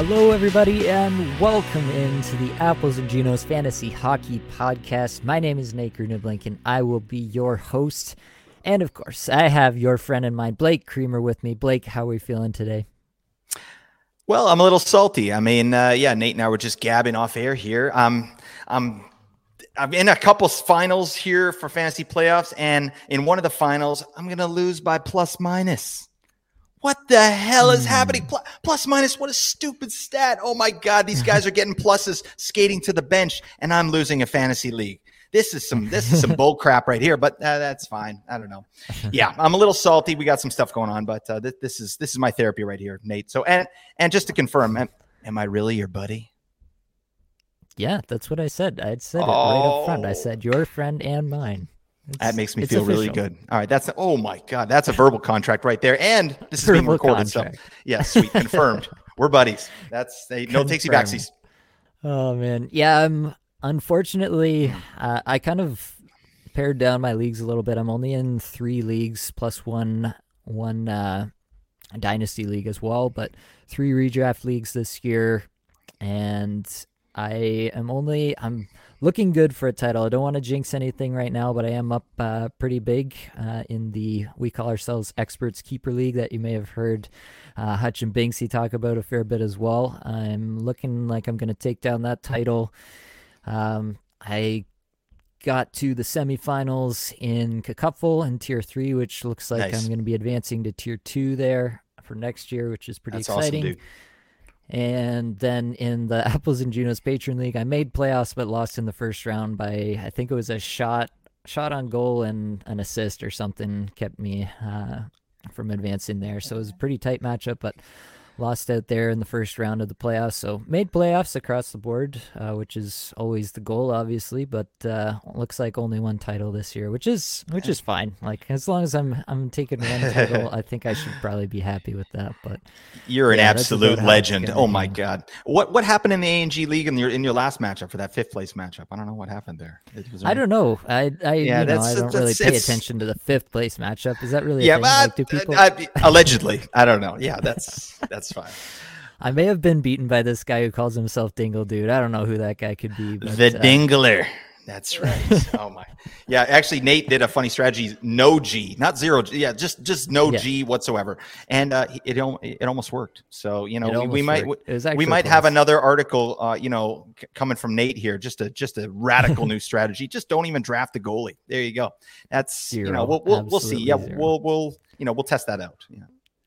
Hello, everybody, and welcome into the Apples and Ginos Fantasy Hockey Podcast. My name is Nate Grunewald, and I will be your host. And of course, I have your friend and mine, Blake Creamer, with me. Blake, how are we feeling today? Well, I'm a little salty. I mean, uh, yeah, Nate and I were just gabbing off air here. Um, I'm I'm in a couple finals here for fantasy playoffs, and in one of the finals, I'm gonna lose by plus minus. What the hell is happening? Plus, plus minus, what a stupid stat. Oh my God, these guys are getting pluses skating to the bench, and I'm losing a fantasy league. This is some this is some bull crap right here, but uh, that's fine. I don't know. Yeah, I'm a little salty. We got some stuff going on, but uh, th- this is this is my therapy right here, Nate. So and and just to confirm, am, am I really your buddy? Yeah, that's what I said. I said it oh. right up front. I said your friend and mine. It's, that makes me feel official. really good. All right, that's oh my god, that's a verbal contract right there, and this is verbal being recorded. Contract. So yes, yeah, sweet, confirmed. We're buddies. That's they, no takesy backsies. Oh man, yeah. I'm unfortunately, uh, I kind of pared down my leagues a little bit. I'm only in three leagues plus one one uh, dynasty league as well, but three redraft leagues this year, and I am only I'm looking good for a title. I don't want to jinx anything right now, but I am up uh, pretty big uh, in the we call ourselves Experts Keeper League that you may have heard uh, Hutch and Binksy talk about a fair bit as well. I'm looking like I'm going to take down that title. Um, I got to the semifinals in Cupful in Tier 3, which looks like nice. I'm going to be advancing to Tier 2 there for next year, which is pretty That's exciting. Awesome, and then in the Apples and Ginos Patreon League, I made playoffs but lost in the first round by I think it was a shot shot on goal and an assist or something kept me uh, from advancing there. So it was a pretty tight matchup, but lost out there in the first round of the playoffs. So made playoffs across the board, uh, which is always the goal, obviously. But uh, looks like only one title this year, which is which is fine. Like as long as I'm I'm taking one title, I think I should probably be happy with that. But you're yeah, an absolute legend. Oh my god, what what happened in the ANG league in your in your last matchup for that fifth place matchup? I don't know what happened there. I don't know. I I yeah, you know, I don't really pay attention to the fifth place matchup. Is that really yeah? But, like, do people I, allegedly, I don't know. Yeah, that's that's that's fine. I may have been beaten by this guy who calls himself Dingle Dude. I don't know who that guy could be. But, the uh, Dingler. That's right. oh my. Yeah, actually, Nate did a funny strategy: no G, not zero. G. Yeah, just just no yeah. G whatsoever, and uh, it it almost worked. So you know, we, we might we might close. have another article, uh, you know, c- coming from Nate here. Just a just a radical new strategy. Just don't even draft the goalie. There you go. That's zero. you know, we'll we'll, we'll see. Yeah, we we'll we'll you know we'll test that out. Yeah.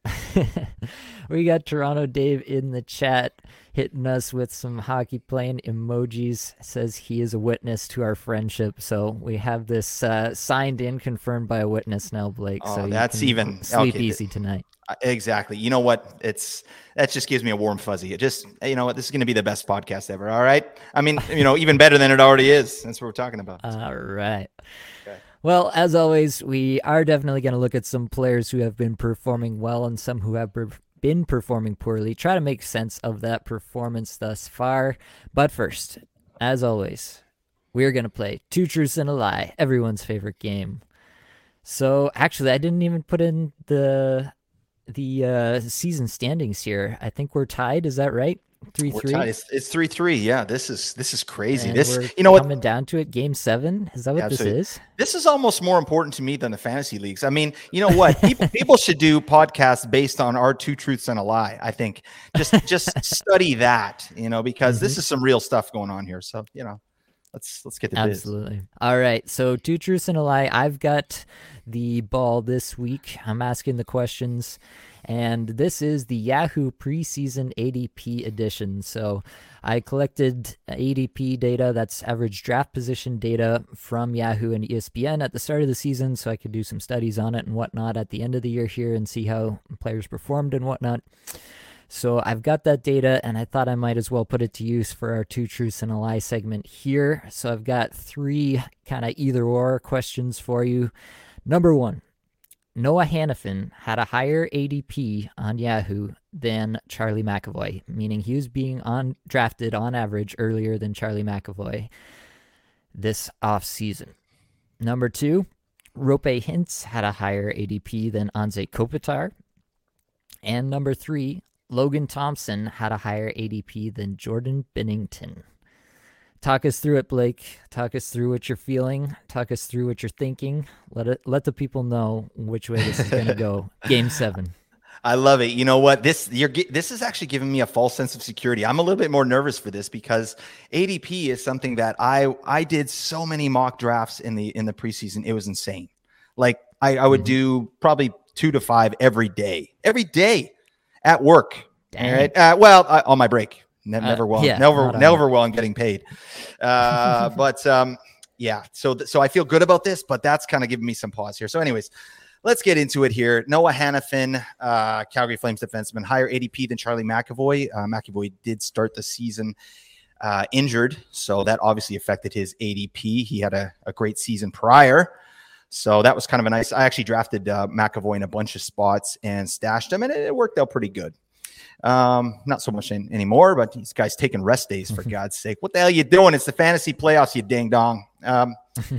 we got Toronto Dave in the chat hitting us with some hockey playing emojis. Says he is a witness to our friendship. So we have this uh, signed in, confirmed by a witness now, Blake. Oh, so that's even sleep okay. easy tonight. Exactly. You know what? It's that just gives me a warm fuzzy. It just you know what? This is going to be the best podcast ever. All right. I mean, you know, even better than it already is. That's what we're talking about. All right. Well, as always, we are definitely going to look at some players who have been performing well and some who have been performing poorly. Try to make sense of that performance thus far. But first, as always, we're going to play Two Truths and a Lie, everyone's favorite game. So, actually, I didn't even put in the the uh, season standings here. I think we're tied. Is that right? Three three. It's, it's, three three. Yeah, this is this is crazy. And this you know coming what? down to it. Game seven. Is that what this is? This is almost more important to me than the fantasy leagues. I mean, you know what? People people should do podcasts based on our two truths and a lie. I think just just study that. You know, because mm-hmm. this is some real stuff going on here. So you know, let's let's get to this. absolutely. Biz. All right. So two truths and a lie. I've got the ball this week. I'm asking the questions and this is the Yahoo preseason ADP edition. So I collected ADP data, that's average draft position data from Yahoo and ESPN at the start of the season, so I could do some studies on it and whatnot at the end of the year here and see how players performed and whatnot. So I've got that data, and I thought I might as well put it to use for our two truths and a lie segment here. So I've got three kind of either or questions for you. Number one, Noah Hanifin had a higher ADP on Yahoo than Charlie McAvoy, meaning he was being on drafted on average earlier than Charlie McAvoy this offseason. Number two, Roope Hintz had a higher ADP than Anze Kopitar. And number three, Logan Thompson had a higher ADP than Jordan Binnington. Talk us through it, Blake. Talk us through what you're feeling. Talk us through what you're thinking. Let it let the people know which way this is going to go. Game seven. I love it. You know what? This you're this is actually giving me a false sense of security. I'm a little bit more nervous for this because ADP is something that I I did so many mock drafts in the in the preseason. It was insane. Like I, I would mm-hmm. do probably two to five every day, every day at work. Dang. All right. Uh, well, I, on my break. Ne- uh, never well. Yeah, never never well. I'm getting paid. Uh, but um, yeah. So th- so I feel good about this, but that's kind of giving me some pause here. So, anyways let's get into it here. Noah Hanifin, uh, Calgary Flames defenseman, higher ADP than Charlie McAvoy. Uh, McAvoy did start the season uh, injured, so that obviously affected his ADP. He had a, a, great season prior. So that was kind of a nice. I actually drafted uh, McAvoy in a bunch of spots and stashed him, and it, it worked out pretty good. Um, not so much in, anymore, but these guys taking rest days for God's sake. What the hell are you doing? It's the fantasy playoffs, you ding dong. Um,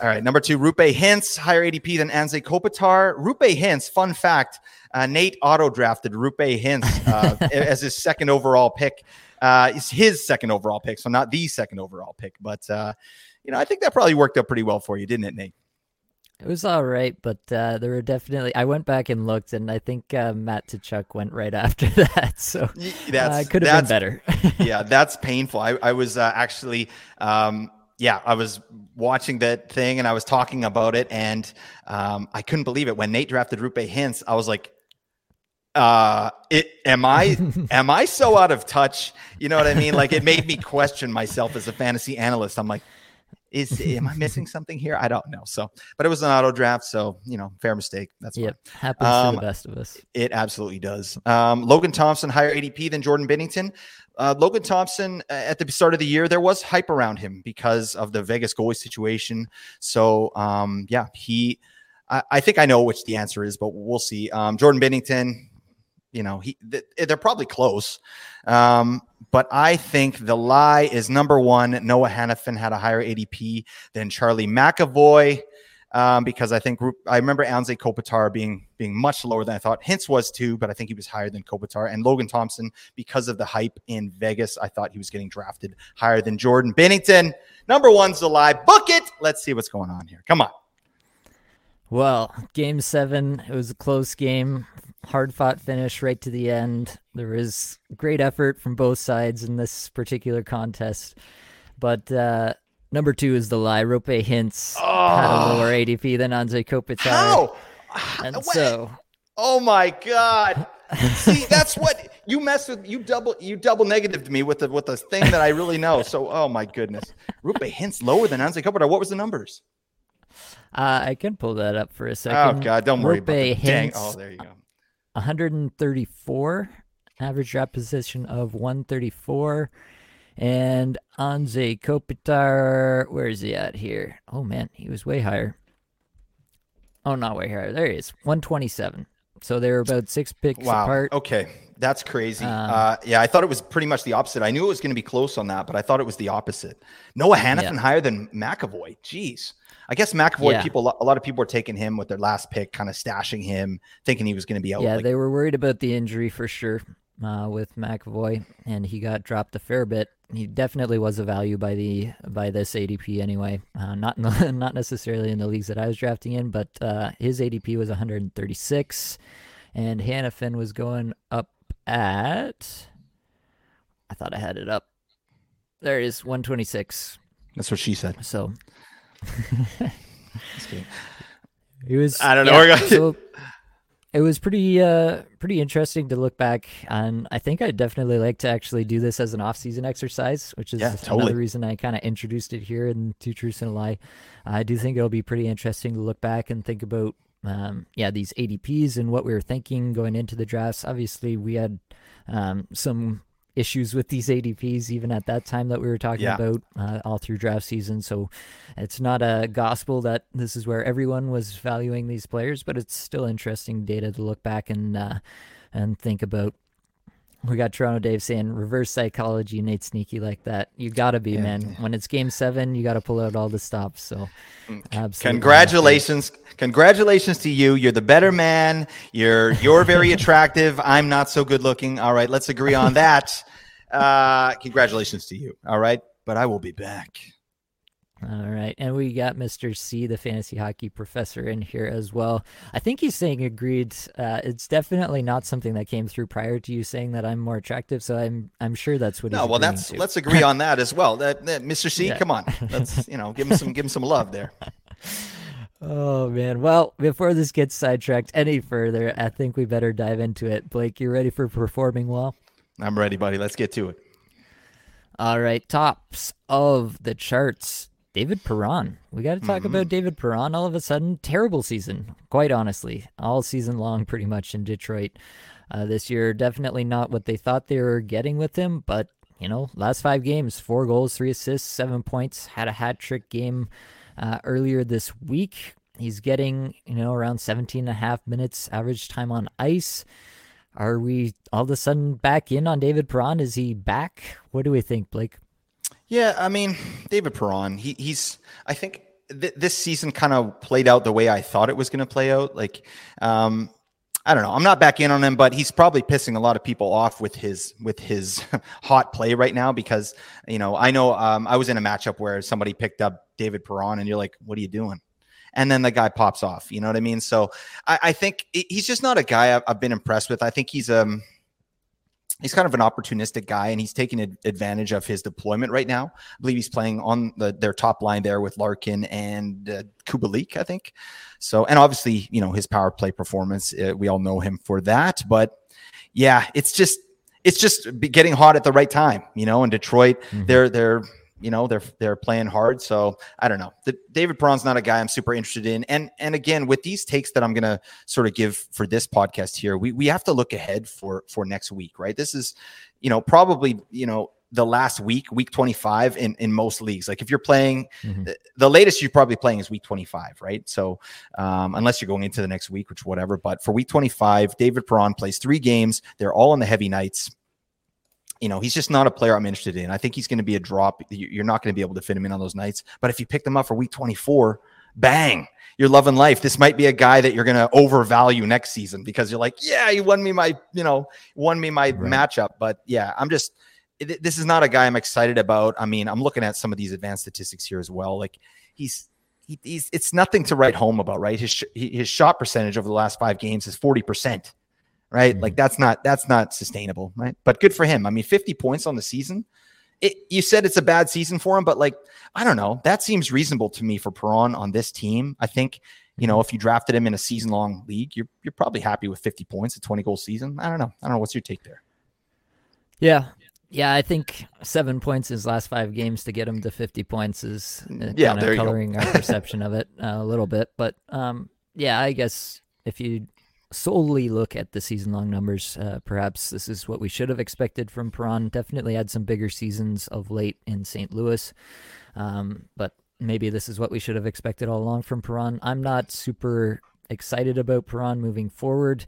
all right, number two, Roope Hintz, higher ADP than Anze Kopitar. Roope Hintz, fun fact: uh, Nate auto drafted Roope Hintz uh, as his second overall pick. Uh, it's his second overall pick, so not the second overall pick. But uh, you know, I think that probably worked out pretty well for you, didn't it, Nate? It was all right, but uh, there were definitely. I went back and looked, and I think uh, Matt Tkachuk went right after that, so that uh, could have been better. yeah, that's painful. I, I was uh, actually, um, yeah, I was watching that thing, and I was talking about it, and um, I couldn't believe it when Nate drafted Roope Hintz. I was like, uh it am i am i so out of touch you know what i mean like it made me question myself as a fantasy analyst i'm like is am I missing something here? I don't know. So, but it was an auto draft, so you know, fair mistake. That's yep, fine. happens um, to the best of us. It absolutely does. Um, Logan Thompson higher ADP than Jordan Binnington. Uh, Logan Thompson at the start of the year, there was hype around him because of the Vegas goalie situation. So, um, yeah, he. I, I, think I know which the answer is, but we'll see. Um, Jordan Binnington, you know, he they're probably close. Um, but I think the lie is number one. Noah Hanifin had a higher ADP than Charlie McAvoy. Um, because I think I remember Anze Kopitar being being much lower than I thought. Hintz was too, but I think he was higher than Kopitar. And Logan Thompson, because of the hype in Vegas, I thought he was getting drafted higher than Jordan Binnington. Number one's the lie. Book it. Let's see what's going on here. Come on. Well, game seven, it was a close game hard fought finish right to the end. There was great effort from both sides in this particular contest. But uh, number two is the lie. Roope Hintz oh. had a lower ADP than Anze Kopitar. How? And what? so. Oh my God. See, that's what you mess with. You double, you double negative to me with the with the thing that I really know. So, oh my goodness, Roope Hintz lower than Anze Kopitar. What was the numbers? Uh, I can pull that up for a second. Oh God, don't worry Roope about it. Dang. Oh, there you go. 134, average draft position of 134. And Anze Kopitar, where is he at here? Oh man, he was way higher. Oh, not way higher. There he is, 127. So they were about six picks wow. apart. Okay, that's crazy. Um, uh, yeah, I thought it was pretty much the opposite. I knew it was going to be close on that, but I thought it was the opposite. Noah Hanifin yeah. higher than McAvoy. Jeez. I guess McAvoy yeah. people a lot of people were taking him with their last pick, kind of stashing him, thinking he was going to be out. Yeah, like, they were worried about the injury for sure uh, with McAvoy, and he got dropped a fair bit. He definitely was a value by the by this ADP anyway. Uh, not the, not necessarily in the leagues that I was drafting in, but uh, his ADP was 136, and Hanifin was going up at. I thought I had it up. There it is, 126. That's what she said. So it was. I don't know. Yeah, so it was pretty, uh, pretty interesting to look back and I think I'd definitely like to actually do this as an off-season exercise, which is yeah, totally. another reason I kind of introduced it here in Two Truths and a Lie. I do think it'll be pretty interesting to look back and think about, um, yeah, these ADPs and what we were thinking going into the drafts. Obviously, we had um, some issues with these ADPs even at that time that we were talking yeah. about uh, all through draft season. So it's not a gospel that this is where everyone was valuing these players, but it's still interesting data to look back and uh, and think about. We got Toronto Dave saying reverse psychology, Nate sneaky like that. You gotta be, yeah, man. Yeah. When it's game seven, you gotta pull out all the stops. So mm, absolutely. Congratulations. Congratulations to you. You're the better man. You're you're very attractive. I'm not so good looking. All right, let's agree on that. Uh congratulations to you. All right. But I will be back. All right. And we got Mr. C, the fantasy hockey professor, in here as well. I think he's saying agreed. Uh, it's definitely not something that came through prior to you saying that I'm more attractive. So I'm I'm sure that's what. No, well, that's to. let's agree on that as well. That, that Mr. C, yeah. come on, let's you know give him some give him some love there. Oh man. Well, before this gets sidetracked any further, I think we better dive into it. Blake, you ready for performing well? I'm ready, buddy. Let's get to it. All right, tops of the charts. David Perron. We got to talk mm-hmm. about David Perron. All of a sudden, terrible season, quite honestly, all season long, pretty much in Detroit uh, this year. Definitely not what they thought they were getting with him, but you know, last five games, four goals, three assists, seven points. Had a hat trick game uh, earlier this week. He's getting you know around 17 and a half minutes average time on ice. Are we all of a sudden back in on David Perron? Is he back? What do we think, Blake? Yeah, I mean, David Perron, he, he's, I think th- this season kind of played out the way I thought it was going to play out. Like, um, I don't know. I'm not back in on him, but he's probably pissing a lot of people off with his with his hot play right now because you know I know um, I was in a matchup where somebody picked up David Perron and you're like, what are you doing? And then the guy pops off. You know what I mean? So I, I think he's just not a guy I've, been impressed with. I think he's um he's kind of an opportunistic guy and he's taking advantage of his deployment right now. I believe he's playing on the, their top line there with Larkin and uh, Kubalik, I think. So, and obviously, you know, his power play performance, uh, we all know him for that. But yeah, it's just, it's just getting hot at the right time, you know, in Detroit, mm-hmm. they're, they're, you know they're they're playing hard. So i don't know. The, david perron's not a guy i'm super interested in. And and again with these takes that i'm gonna sort of give for this podcast here we, we have to look ahead for for next week right? This is you know probably you know the last week week 25 in in most leagues. Like if you're playing mm-hmm. the, the, latest you're probably playing is week 25 right? So um, unless you're going into the next week which whatever but for week 25 david perron plays three games. They're all on the heavy nights you know, he's just not a player I'm interested in. I think he's going to be a drop. You're not going to be able to fit him in on those nights. But if you pick them up for week 24, bang, you're loving life. This might be a guy that you're going to overvalue next season because you're like, yeah, he won me my, you know, won me my right. matchup. But yeah, I'm just, this is not a guy I'm excited about. I mean, I'm looking at some of these advanced statistics here as well. Like he's, he, he's, it's nothing to write home about, right? His, his shot percentage over the last five games is 40% right? Mm-hmm. Like that's not that's not sustainable, right? But good for him. I mean, 50 points on the season. It, you said it's a bad season for him, but like I don't know, that seems reasonable to me for Perron on this team. I think you know if you drafted him in a season long league, you're you're probably happy with 50 points, a 20 goal season. I don't know. I don't know. What's your take there? Yeah, yeah, I think seven points in his last five games to get him to 50 points is uh, yeah, kind of coloring our perception of it uh, a little bit. But um, yeah, I guess if you solely look at the season long numbers, uh, perhaps this is what we should have expected from Perron. Definitely had some bigger seasons of late in St. Louis, um, but maybe this is what we should have expected all along from Perron. I'm not super excited about Perron moving forward.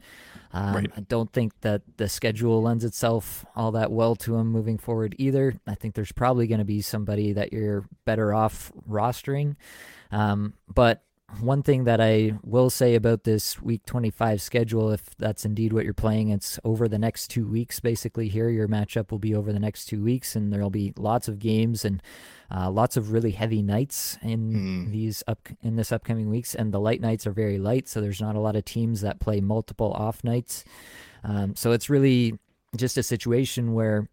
Um, right. I don't think that the schedule lends itself all that well to him moving forward either. I think there's probably going to be somebody that you're better off rostering. Um, but one thing that I will say about this week 25 schedule, if that's indeed what you're playing, it's over the next two weeks. Basically, here your matchup will be over the next two weeks, and there'll be lots of games and uh, lots of really heavy nights in mm. these up in this upcoming weeks. And the light nights are very light, so there's not a lot of teams that play multiple off nights. Um, so it's really just a situation where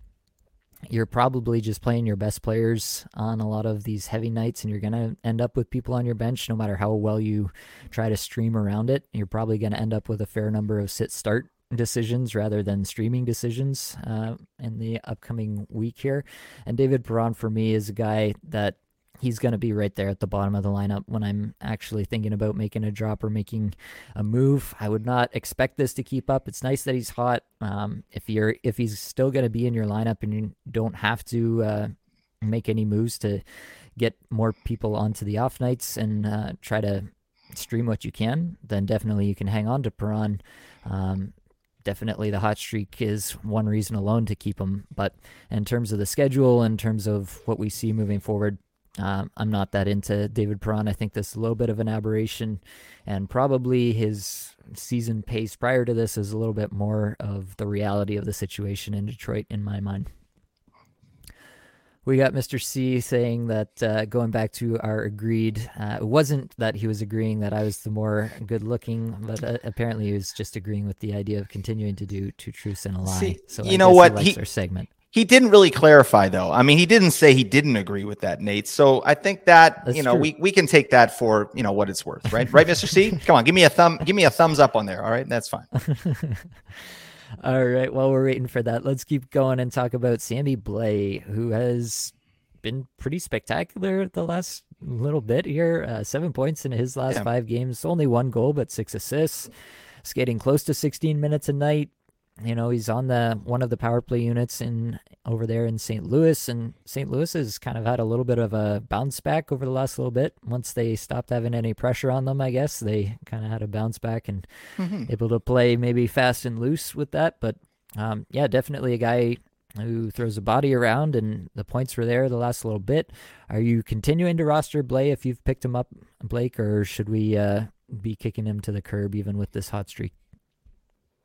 you're probably just playing your best players on a lot of these heavy nights and you're going to end up with people on your bench no matter how well you try to stream around it. You're probably going to end up with a fair number of sit start decisions rather than streaming decisions uh, in the upcoming week here. And david Perron for me is a guy that he's going to be right there at the bottom of the lineup when I'm actually thinking about making a drop or making a move. I would not expect this to keep up. It's nice that he's hot. Um, if you're if he's still going to be in your lineup and you don't have to uh, make any moves to get more people onto the off nights and uh, try to stream what you can, then definitely you can hang on to Perron. Um, definitely the hot streak is one reason alone to keep him. But in terms of the schedule, in terms of what we see moving forward, um, I'm not that into David Perron. I think this is a little bit of an aberration, and probably his season pace prior to this is a little bit more of the reality of the situation in Detroit, in my mind. We got Mr. C saying that uh, going back to our agreed, uh, it wasn't that he was agreeing that I was the more good looking, but uh, apparently he was just agreeing with the idea of continuing to do two truths and a lie. See, so you I know what? He, he, our segment. He didn't really clarify though. I mean, he didn't say he didn't agree with that, Nate. So I think that That's you know true. we, we can take that for you know what it's worth, right? Right, Mr. C. Come on, give me a thumb, give me a thumbs up on there. All right, that's fine. all right. While we're waiting for that, let's keep going and talk about Sammy Blais, who has been pretty spectacular the last little bit here. Uh, seven points in his last yeah. five games, only one goal but six assists. Skating close to 16 minutes a night, you know, he's on the one of the power play units in over there in St. Louis, and St. Louis has kind of had a little bit of a bounce back over the last little bit. Once they stopped having any pressure on them, I guess they kind of had a bounce back and mm-hmm. able to play maybe fast and loose with that. But um, yeah, definitely a guy who throws a body around, and the points were there the last little bit. Are you continuing to roster Blais if you've picked him up, Blake, or should we uh, be kicking him to the curb even with this hot streak?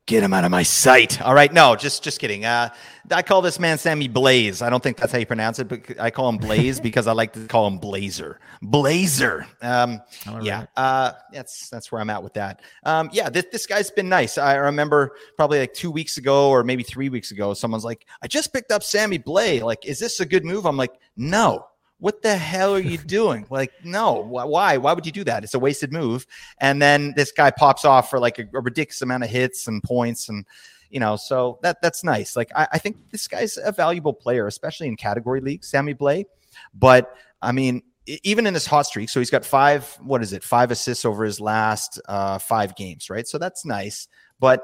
Get him out of my sight. All right. No, just just kidding. Uh, I call this man Sammy Blaze. I don't think that's how you pronounce it, but I call him Blaze because I like to call him Blazer. Blazer. Um, yeah. Uh, that's that's where I'm at with that. Um, yeah, this this guy's been nice. I remember probably like two weeks ago or maybe three weeks ago, someone's like, I just picked up Sammy Blaze. Like, is this a good move? I'm like, no, what the hell are you doing? like, no, why? Why would you do that? It's a wasted move. And then this guy pops off for like a, a ridiculous amount of hits and points, and you know, so that that's nice. Like, I, I, think this guy's a valuable player, especially in category leagues, Sammy Blais. But I mean, even in his hot streak, so he's got five. What is it? Five assists over his last uh, five games, right? So that's nice. But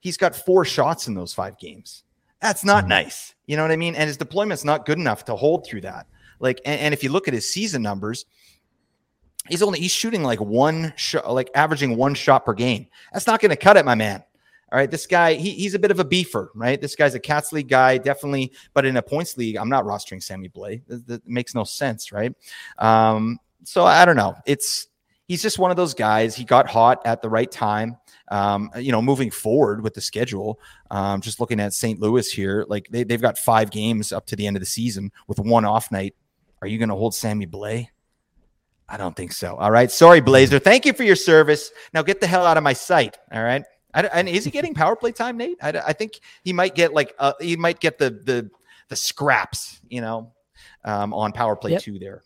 he's got four shots in those five games. That's not mm-hmm. nice. You know what I mean? And his deployment's not good enough to hold through that. Like, and, and if you look at his season numbers, he's only he's shooting like one shot, like averaging one shot per game. That's not going to cut it, my man. All right, this guy, he, he's a bit of a beefer, right? This guy's a Cats League guy, definitely. But in a points league, I'm not rostering Sammy Blais. That, that makes no sense, right? Um, so I don't know. It's he's just one of those guys. He got hot at the right time. Um, you know, moving forward with the schedule, um, just looking at St. Louis here, like they, they've got five games up to the end of the season with one off night are you going to hold Sammy Blais? I don't think so. All right. Sorry, Blazer. Thank you for your service. Now get the hell out of my sight. All right. I, and is he getting power play time, Nate? I, I think he might get like uh, he might get the the the scraps, you know, um, on power play yep. two there.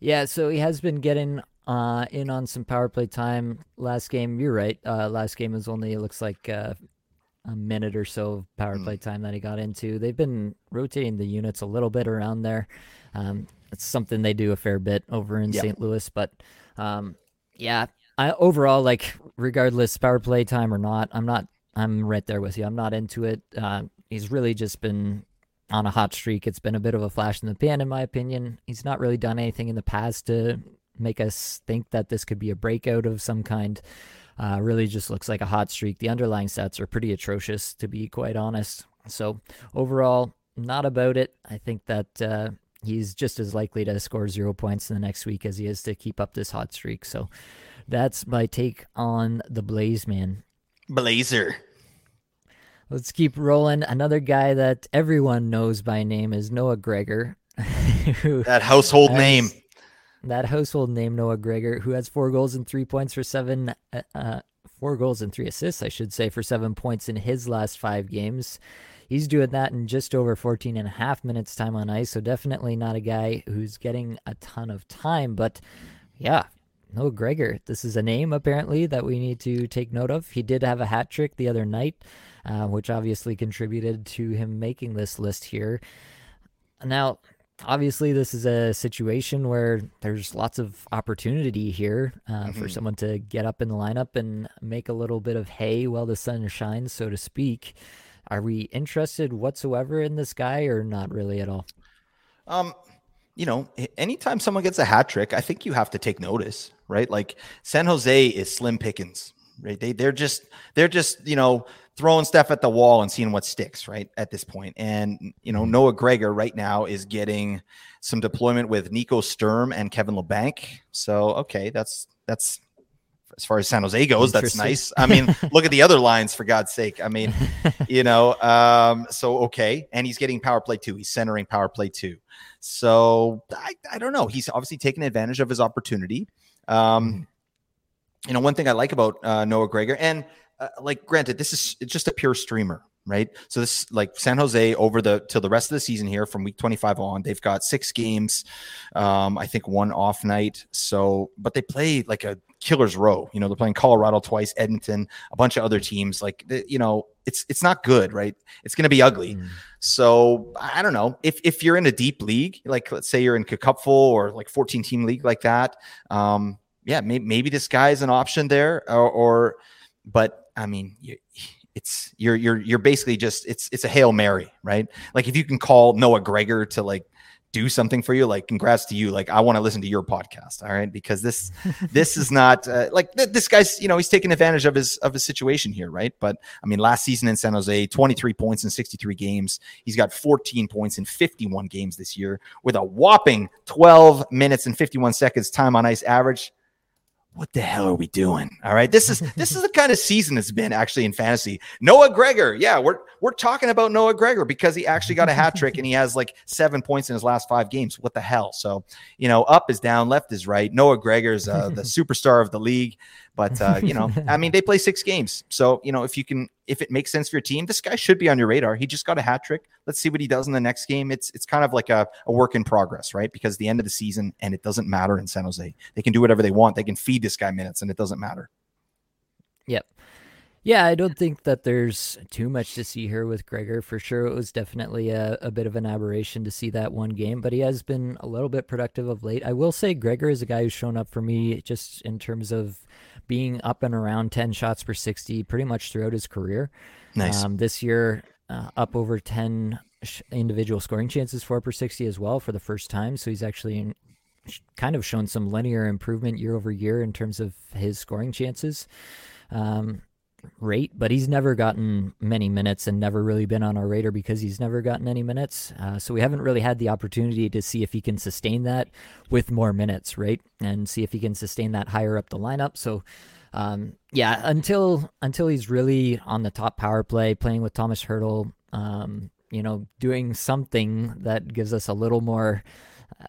Yeah, so he has been getting uh, in on some power play time. Last game, you're right. Uh, last game was only it looks like uh, a minute or so of power mm. play time that he got into. They've been rotating the units a little bit around there. Um, it's something they do a fair bit over in yep. St. Louis, but um, yeah, I overall like regardless power play time or not, I'm not. I'm right there with you. I'm not into it. Uh, he's really just been on a hot streak. It's been a bit of a flash in the pan, in my opinion. He's not really done anything in the past to make us think that this could be a breakout of some kind. Uh, really just looks like a hot streak. The underlying stats are pretty atrocious, to be quite honest. So overall, not about it. I think that uh, he's just as likely to score zero points in the next week as he is to keep up this hot streak. So that's my take on the Blaze man. Blazer. Let's keep rolling. Another guy that everyone knows by name is Noah Gregor. that household has, name that household name Noah Gregor, who has four goals and three points for seven, uh, uh, four goals and three assists, I should say, for seven points in his last five games. He's doing that in just over 14 and a half minutes time on ice. So definitely not a guy who's getting a ton of time. But yeah, Noah Gregor, this is a name apparently that we need to take note of. He did have a hat trick the other night, uh, which obviously contributed to him making this list here. Now, obviously this is a situation where there's lots of opportunity here uh, mm-hmm. for someone to get up in the lineup and make a little bit of hay while the sun shines, so to speak. Are we interested whatsoever in this guy, or not really at all? Um, you know, anytime someone gets a hat trick, I think you have to take notice, right? Like San Jose is slim pickings right? They they're just they're just you know throwing stuff at the wall and seeing what sticks, right? At this point, and you know mm-hmm. Noah Gregor right now is getting some deployment with Nico Sturm and Kevin Labanc. So okay, that's that's as far as San Jose goes, that's nice. I mean, look at the other lines for God's sake. I mean, you know, um, so okay, and he's getting power play too. He's centering power play too. So I, I don't know. He's obviously taking advantage of his opportunity. Um, mm-hmm. You know, one thing I like about uh, Noah Gregor, and uh, like, granted, this is it's just a pure streamer right? So this like San Jose over the till the rest of the season here from week 25 on, they've got six games, um, I think one off night. So, but they play like a killer's row. You know, they're playing Colorado twice, Edmonton, a bunch of other teams. Like, you know, it's it's not good, right? It's going to be ugly. Mm. So I don't know if if you're in a deep league, like let's say you're in Cupful or like 14 team league like that. Um, yeah, maybe, maybe this guy is an option there, or, or but I mean, you, it's you're you're you're basically just it's it's a hail mary, right? Like if you can call Noah Gregor to like do something for you like congrats to you like i want to listen to your podcast all right? Because this this is not uh, like th- this guy's you know he's taking advantage of his of his situation here right? But i mean last season in san jose 23 points in 63 games. He's got 14 points in 51 games this year with a whopping 12 minutes and 51 seconds time on ice average what the hell are we doing? All right. This is this is the kind of season it's been actually in fantasy. Noah Gregor. Yeah, we're we're talking about Noah Gregor because he actually got a hat trick and he has like seven points in his last five games. What the hell? So, you know, up is down, left is right. Noah Gregor's uh, the superstar of the league. But uh, you know, I mean, they play six games, so you know, if you can, if it makes sense for your team, this guy should be on your radar. He just got a hat trick. Let's see what he does in the next game. It's it's kind of like a, a work in progress, right? Because the end of the season, and it doesn't matter in San Jose. They can do whatever they want. They can feed this guy minutes, and it doesn't matter. Yep. Yeah, I don't think that there's too much to see here with Gregor. For sure, it was definitely a, a, bit of an aberration to see that one game, but he has been a little bit productive of late. I will say Gregor is a guy who's shown up for me just in terms of being up and around 10 shots per 60 pretty much throughout his career. Nice. Um, this year, uh, up over 10 sh- individual scoring chances for per 60 as well for the first time. So he's actually in, kind of shown some linear improvement year over year in terms of his scoring chances. Um, rate, but he's never gotten many minutes and never really been on our radar because he's never gotten any minutes. Uh, so we haven't really had the opportunity to see if he can sustain that with more minutes, right? And see if he can sustain that higher up the lineup. So um, yeah, until until he's really on the top power play, playing with Tomas Hertl, um, you know, doing something that gives us a little more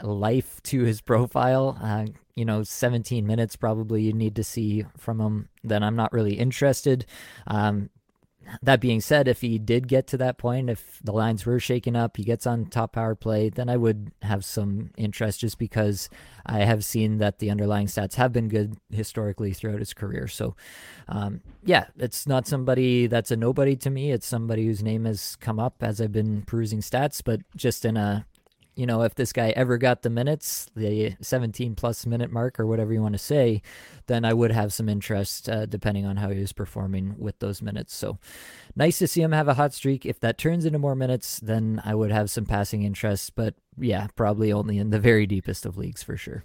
life to his profile. Uh, you know, 17 minutes probably you need to see from him. Then I'm not really interested. Um, that being said, if he did get to that point, if the lines were shaken up, he gets on top power play, then I would have some interest just because I have seen that the underlying stats have been good historically throughout his career. So, um, yeah, it's not somebody that's a nobody to me. It's somebody whose name has come up as I've been perusing stats, but just in a you know, if this guy ever got the minutes, the 17 plus minute mark or whatever you want to say, then I would have some interest uh, depending on how he was performing with those minutes. So nice to see him have a hot streak. If that turns into more minutes, then I would have some passing interest. But yeah, probably only in the very deepest of leagues for sure.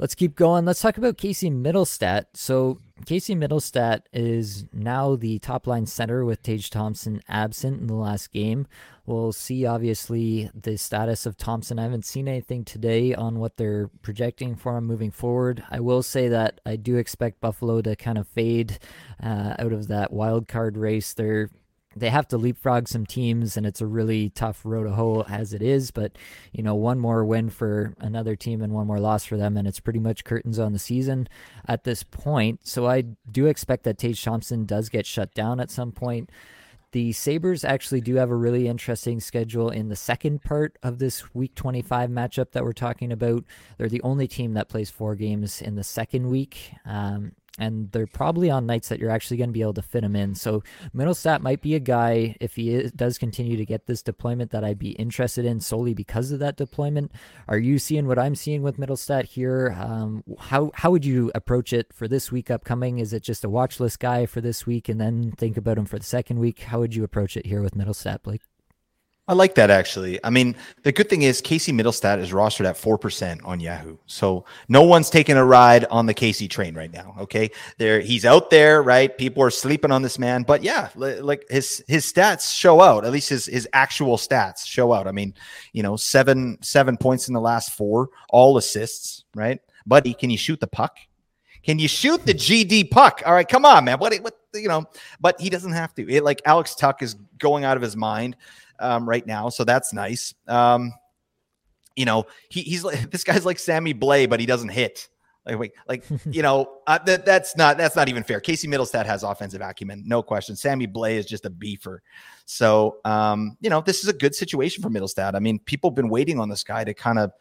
Let's keep going. Let's talk about Casey Mittelstadt. So Casey Mittelstadt is now the top line center with Tage Thompson absent in the last game. We'll see, obviously, the status of Thompson. I haven't seen anything today on what they're projecting for him moving forward. I will say that I do expect Buffalo to kind of fade uh, out of that wild card race. They're they have to leapfrog some teams, and it's a really tough road to hoe as it is. But you know, one more win for another team and one more loss for them, and it's pretty much curtains on the season at this point. So I do expect that Tage Thompson does get shut down at some point. The Sabres actually do have a really interesting schedule in the second part of this week 25 matchup that we're talking about. They're the only team that plays four games in the second week. Um, and they're probably on nights that you're actually going to be able to fit him in. So Mittelstadt might be a guy if he is, does continue to get this deployment that I'd be interested in solely because of that deployment. Are you seeing what I'm seeing with Mittelstadt here? Um, how how would you approach it for this week upcoming? Is it just a watch list guy for this week and then think about him for the second week? How would you approach it here with Mittelstadt, Blake? I like that actually. I mean, the good thing is Casey Mittelstadt is rostered at 4% on Yahoo. So no one's taking a ride on the Casey train right now. Okay. There he's out there, right? People are sleeping on this man. But yeah, like his his stats show out. At least his his actual stats show out. I mean, you know, seven seven points in the last four, all assists, right? Buddy, can you shoot the puck? Can you shoot the GD puck? All right, come on, man. What, what you know? But he doesn't have to. It, like Alex Tuch is going out of his mind um, right now, so that's nice. Um, you know, he, he's like this guy's like Sammy Blais, but he doesn't hit. Like, wait, like you know, uh, that that's not that's not even fair. Casey Mittelstadt has offensive acumen, no question. Sammy Blais is just a beefer. So, um, you know, this is a good situation for Mittelstadt. I mean, people have been waiting on this guy to kind of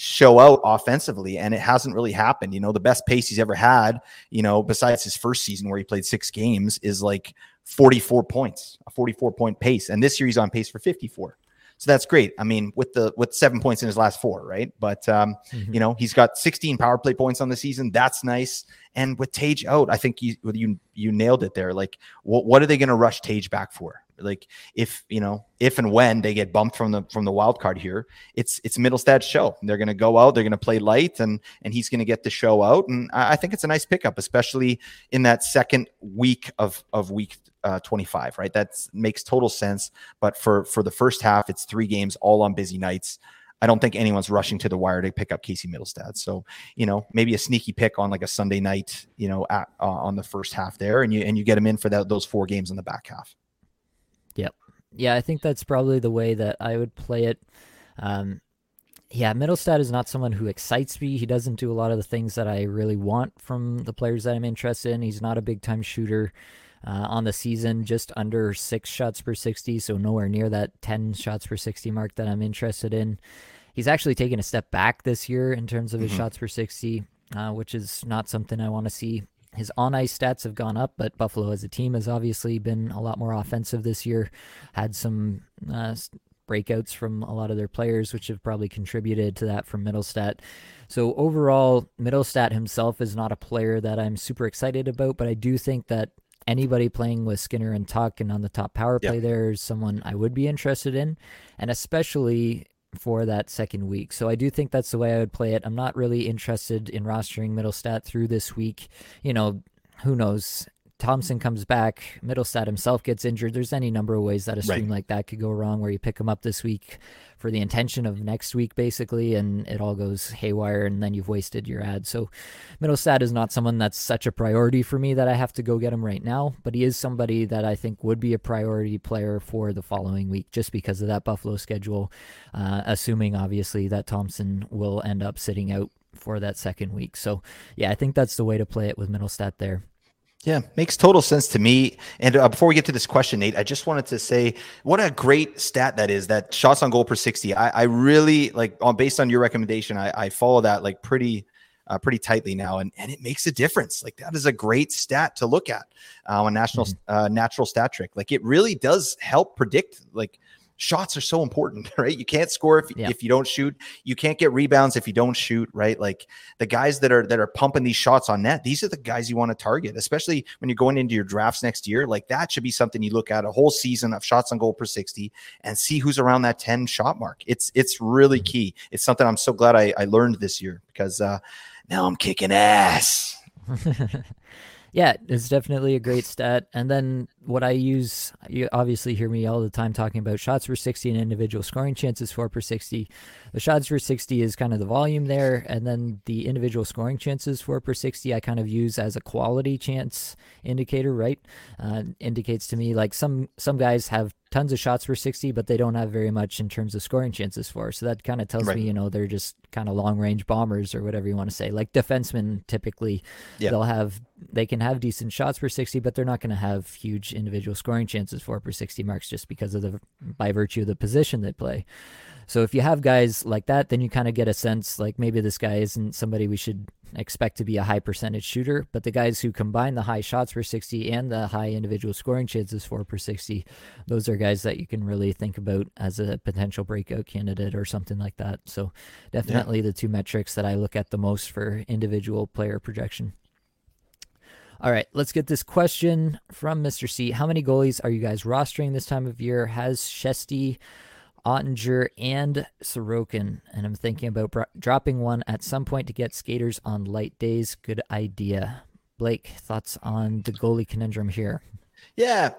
show out offensively and it hasn't really happened you know the best pace he's ever had you know besides his first season where he played six games is like 44 points a 44 point pace and this year he's on pace for 54 so that's great. I mean with the with seven points in his last four right? But um mm-hmm. you know he's got 16 power play points on the season. That's nice. And with tage out i think you you you nailed it there. Like what, what are they going to rush tage back for? Like if you know if and when they get bumped from the from the wild card here, it's it's Mittelstadt's show. They're going to go out, they're going to play light, and and he's going to get the show out. And I, I, think it's a nice pickup, especially in that second week of of week uh, 25. Right, that makes total sense. But for for the first half, it's three games all on busy nights. I don't think anyone's rushing to the wire to pick up Casey Mittelstadt. So, you know, maybe a sneaky pick on like a Sunday night, you know, at, uh, on the first half there, and you and you get him in for that, those four games in the back half. Yep. Yeah, I think that's probably the way that I would play it. Um, yeah, Mittelstadt is not someone who excites me. He doesn't do a lot of the things that I really want from the players that I'm interested in. He's not a big time shooter. Uh, on the season, just under six shots per 60, so nowhere near that 10 shots per 60 mark that I'm interested in. He's actually taken a step back this year in terms of his mm-hmm. shots per 60, uh, which is not something I want to see. His on ice stats have gone up, but Buffalo as a team has obviously been a lot more offensive this year. Had some uh, breakouts from a lot of their players, which have probably contributed to that from Mittelstadt. So overall, Mittelstadt himself is not a player that I'm super excited about, but I do think that anybody playing with Skinner and Tuch and on the top power play yep. there is someone I would be interested in, and especially for that second week. So I do think that's the way I would play it. I'm not really interested in rostering Mittelstadt through this week. You know, who knows? Thompson comes back, Mittelstadt himself gets injured. There's any number of ways that a stream right. like that could go wrong where you pick him up this week for the intention of next week, basically, and it all goes haywire, and then you've wasted your ad. So, Mittelstadt is not someone that's such a priority for me that I have to go get him right now, but he is somebody that I think would be a priority player for the following week just because of that Buffalo schedule, uh, assuming obviously that Thompson will end up sitting out for that second week. So, yeah, I think that's the way to play it with Mittelstadt there. Yeah, makes total sense to me. And uh, before we get to this question, Nate, I just wanted to say what a great stat that is. That shots on goal per sixty. I, I really like on based on your recommendation. I, I follow that like pretty uh, pretty tightly now, and and it makes a difference. Like that is a great stat to look at uh, on national mm-hmm. uh, natural stat trick. Like it really does help predict like shots are so important, right? You can't score if, yeah. if you don't shoot. You can't get rebounds if you don't shoot, right? Like the guys that are that are pumping these shots on net, these are the guys you want to target, especially when you're going into your drafts next year. Like that should be something you look at a whole season of shots on goal per 60 and see who's around that 10 shot mark. It's it's really key. It's something I'm so glad I, I learned this year because uh now I'm kicking ass. yeah, it's definitely a great stat. And then what I use, you obviously hear me all the time talking about shots per 60 and individual scoring chances for per 60. The shots per 60 is kind of the volume there. And then the individual scoring chances for per 60, I kind of use as a quality chance indicator, right? Uh, indicates to me like some, some guys have tons of shots for 60, but they don't have very much in terms of scoring chances for. So that kind of tells right. me, you know, they're just kind of long range bombers or whatever you want to say. Like defensemen, typically, yep. they'll have, they can have decent shots per 60, but they're not going to have huge individual scoring chances for per 60 marks just because of the, by virtue of the position they play. So if you have guys like that, then you kind of get a sense like maybe this guy isn't somebody we should expect to be a high percentage shooter. But the guys who combine the high shots per 60 and the high individual scoring chances for per 60, those are guys that you can really think about as a potential breakout candidate or something like that. So definitely yeah. the two metrics that I look at the most for individual player projection. All right, let's get this question from Mr. C. How many goalies are you guys rostering this time of year? Has Shesty Oettinger and Sorokin, and I'm thinking about bro- dropping one at some point to get skaters on light days. Good idea. Blake, thoughts on the goalie conundrum here? Yeah,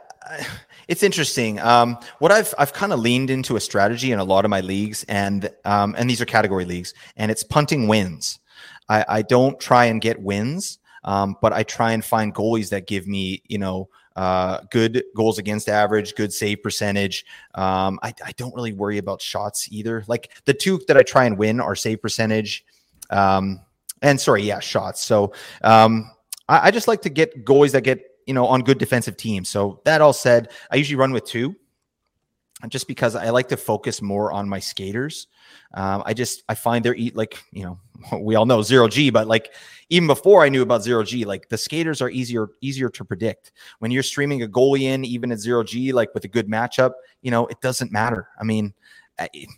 it's interesting. Um, what I've I've kind of leaned into a strategy in a lot of my leagues, and um, and these are category leagues, and it's punting wins. I, I don't try and get wins, um, but I try and find goalies that give me, you know, uh, good goals against average, good save percentage. Um, I, I, don't really worry about shots either. Like the two that I try and win are save percentage, um, and sorry, yeah, shots. So um, I, I, just like to get goalies that get you know on good defensive teams. So that all said, I usually run with two, just because I like to focus more on my skaters. Um, I just I find they're eat like you know we all know zero G, but like even before I knew about zero G, like the skaters are easier easier to predict. When you're streaming a goalie in, even at zero G, like with a good matchup, you know it doesn't matter. I mean,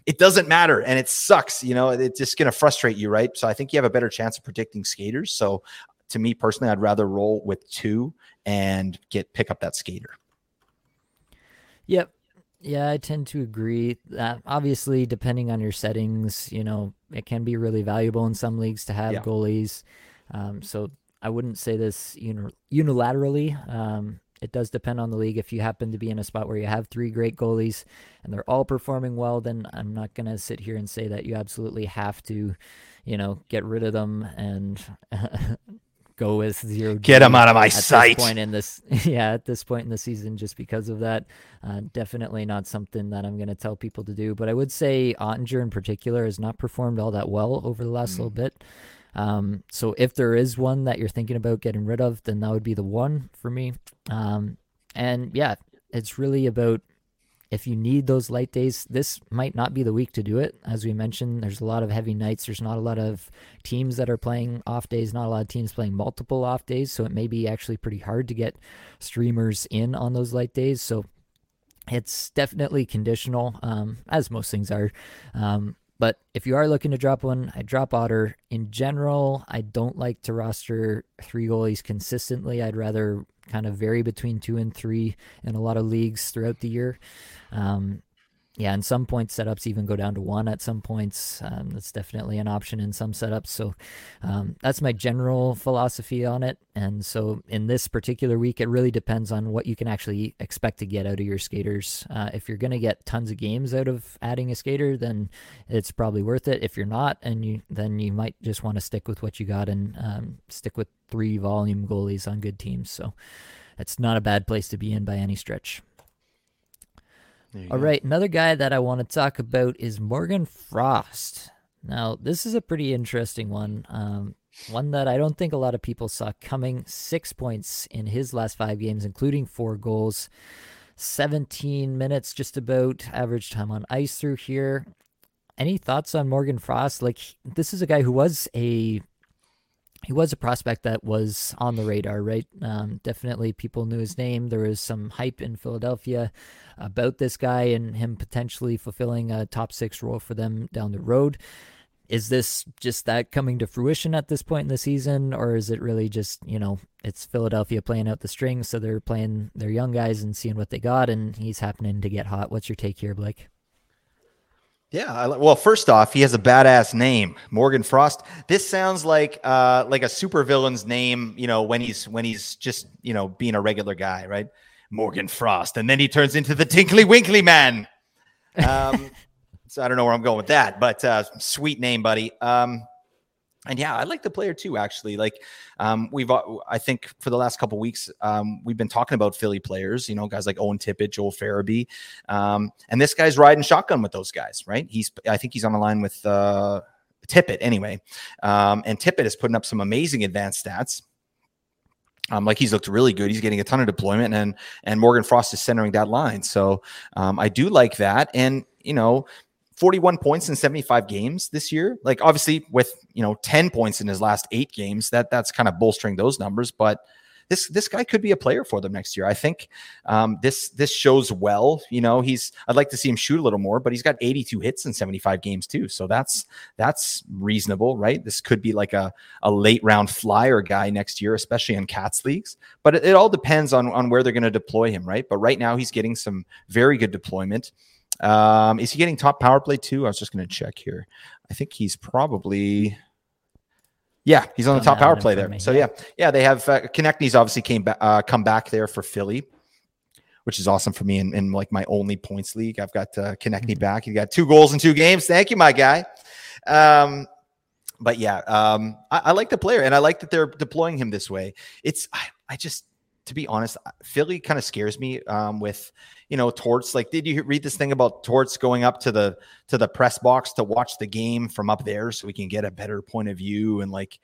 it doesn't matter, and it sucks. You know, it's just to frustrate you, right? So I think you have a better chance of predicting skaters. So to me personally, I'd rather roll with two and get pick up that skater. Yep, yeah, I tend to agree that obviously, depending on your settings, you know, it can be really valuable in some leagues to have yeah. goalies. Um, so I wouldn't say this uni- unilaterally. Um, it does depend on the league. If you happen to be in a spot where you have three great goalies and they're all performing well, then I'm not going to sit here and say that you absolutely have to, you know, get rid of them and go with zero. Get him out of my sight. point in this, yeah, at this point in the season, just because of that, uh, definitely not something that I'm going to tell people to do. But I would say Oettinger in particular has not performed all that well over the last mm. little bit. Um, so if there is one that you're thinking about getting rid of, then that would be the one for me. Um, and yeah, it's really about if you need those light days, this might not be the week to do it. As we mentioned, there's a lot of heavy nights. There's not a lot of teams that are playing off days, not a lot of teams playing multiple off days. So it may be actually pretty hard to get streamers in on those light days. So it's definitely conditional, um, as most things are. Um, but if you are looking to drop one, I drop Otter. In general, I don't like to roster three goalies consistently. I'd rather kind of vary between two and three in a lot of leagues throughout the year. Um, yeah, and some points setups even go down to one at some points. Um, that's definitely an option in some setups. So um, that's my general philosophy on it. And so in this particular week, it really depends on what you can actually expect to get out of your skaters. Uh, if you're going to get tons of games out of adding a skater, then it's probably worth it. If you're not, and you then you might just want to stick with what you got and um, stick with three volume goalies on good teams. So it's not a bad place to be in by any stretch. All go. right, another guy that I want to talk about is Morgan Frost. Now, this is a pretty interesting one. Um, one that I don't think a lot of people saw coming. Six points in his last five games, including four goals. 17 minutes, just about average time on ice through here. Any thoughts on Morgan Frost? Like, this is a guy who was a he was a prospect that was on the radar, right? Um, definitely people knew his name. There was some hype in Philadelphia about this guy and him potentially fulfilling a top six role for them down the road. Is this just that coming to fruition at this point in the season, or is it really just, you know, it's Philadelphia playing out the strings, so they're playing their young guys and seeing what they got, and he's happening to get hot? What's your take here, Blake? Yeah, I, well, first off, he has a badass name, Morgan Frost. This sounds like uh, like a supervillain's name, you know, when he's when he's just you know being a regular guy, right? Morgan Frost, and then he turns into the Tinkly Winkly Man. Um, so I don't know where I'm going with that, but uh, sweet name, buddy. Um, and yeah, I like the player too. Actually, like um, we've, I think for the last couple weeks, um, we've been talking about Philly players. You know, guys like Owen Tippett, Joel Farabee, um, and this guy's riding shotgun with those guys, right? He's, I think he's on the line with uh, Tippett anyway, um, and Tippett is putting up some amazing advanced stats. Um, like he's looked really good. He's getting a ton of deployment, and and Morgan Frost is centering that line. So um, I do like that. And you know, 41 points in 75 games this year. Like obviously with, you know, 10 points in his last 8 games, that that's kind of bolstering those numbers, but this this guy could be a player for them next year. I think um, this this shows well. You know, he's I'd like to see him shoot a little more, but he's got 82 hits in 75 games too. So that's that's reasonable, right? This could be like a, a late round flyer guy next year, especially in cats leagues. But it, it all depends on on where they're going to deploy him, right? But right now he's getting some very good deployment. Um, is he getting top power play too? I was just going to check here. I think he's probably. Yeah, he's on the top power play there. Me, so yeah. yeah, they have uh, Konecny's obviously came back, uh, come back there for Philly, which is awesome for me in, in like my only points league. I've got uh, Konecny mm-hmm. back. He got two goals in two games. Thank you, my guy. Um, but yeah, um, I, I, like the player, and I like that they're deploying him this way. It's I, I just to be honest, Philly kind of scares me um, with you know Torts. Like, did you read this thing about Torts going up to the to the press box to watch the game from up there so we can get a better point of view? And like,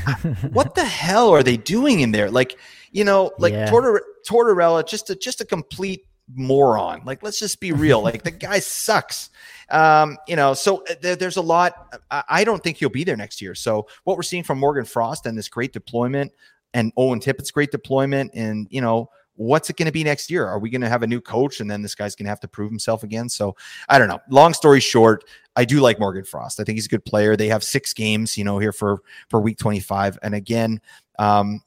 what the hell are they doing in there? Like, you know, like yeah. Tortor- Tortorella, just a just a complete moron. Like, let's just be real. Like, the guy sucks. Um, you know, so uh, there, there's a lot. I, I don't think he'll be there next year. So what we're seeing from Morgan Frost and this great deployment and Owen Tippett's great deployment. And, you know, what's it going to be next year? Are we going to have a new coach and then this guy's going to have to prove himself again? So I don't know. Long story short, I do like Morgan Frost. I think he's a good player. They have six games, you know, here for for week 25. And again, um,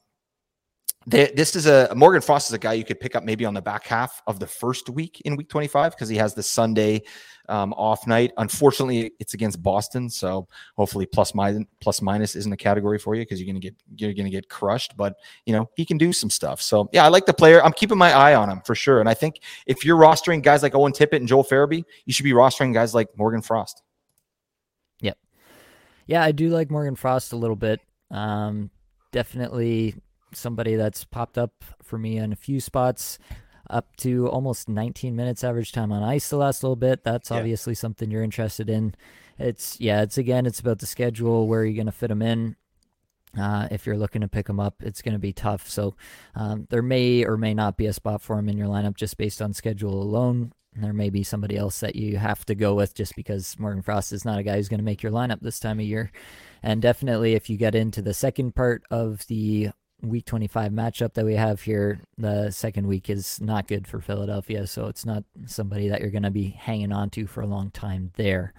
this is a Morgan Frost is a guy you could pick up maybe on the back half of the first week in week 25 because he has the Sunday um, off night. Unfortunately, it's against Boston, so hopefully plus minus plus minus isn't a category for you because you're gonna get you're gonna get crushed. But you know he can do some stuff. So yeah, I like the player. I'm keeping my eye on him for sure. And I think if you're rostering guys like Owen Tippett and Joel Farabee, you should be rostering guys like Morgan Frost. Yep. Yeah, I do like Morgan Frost a little bit. Um, definitely somebody that's popped up for me in a few spots up to almost 19 minutes average time on ice the last little bit. That's yeah. obviously something you're interested in. It's yeah, it's again, it's about the schedule. Where you're you going to fit them in? Uh, if you're looking to pick them up, it's going to be tough. So um, there may or may not be a spot for them in your lineup just based on schedule alone. There may be somebody else that you have to go with just because Morgan Frost is not a guy who's going to make your lineup this time of year. And definitely, if you get into the second part of the week 25 matchup that we have here, the second week is not good for Philadelphia. So it's not somebody that you're going to be hanging on to for a long time there.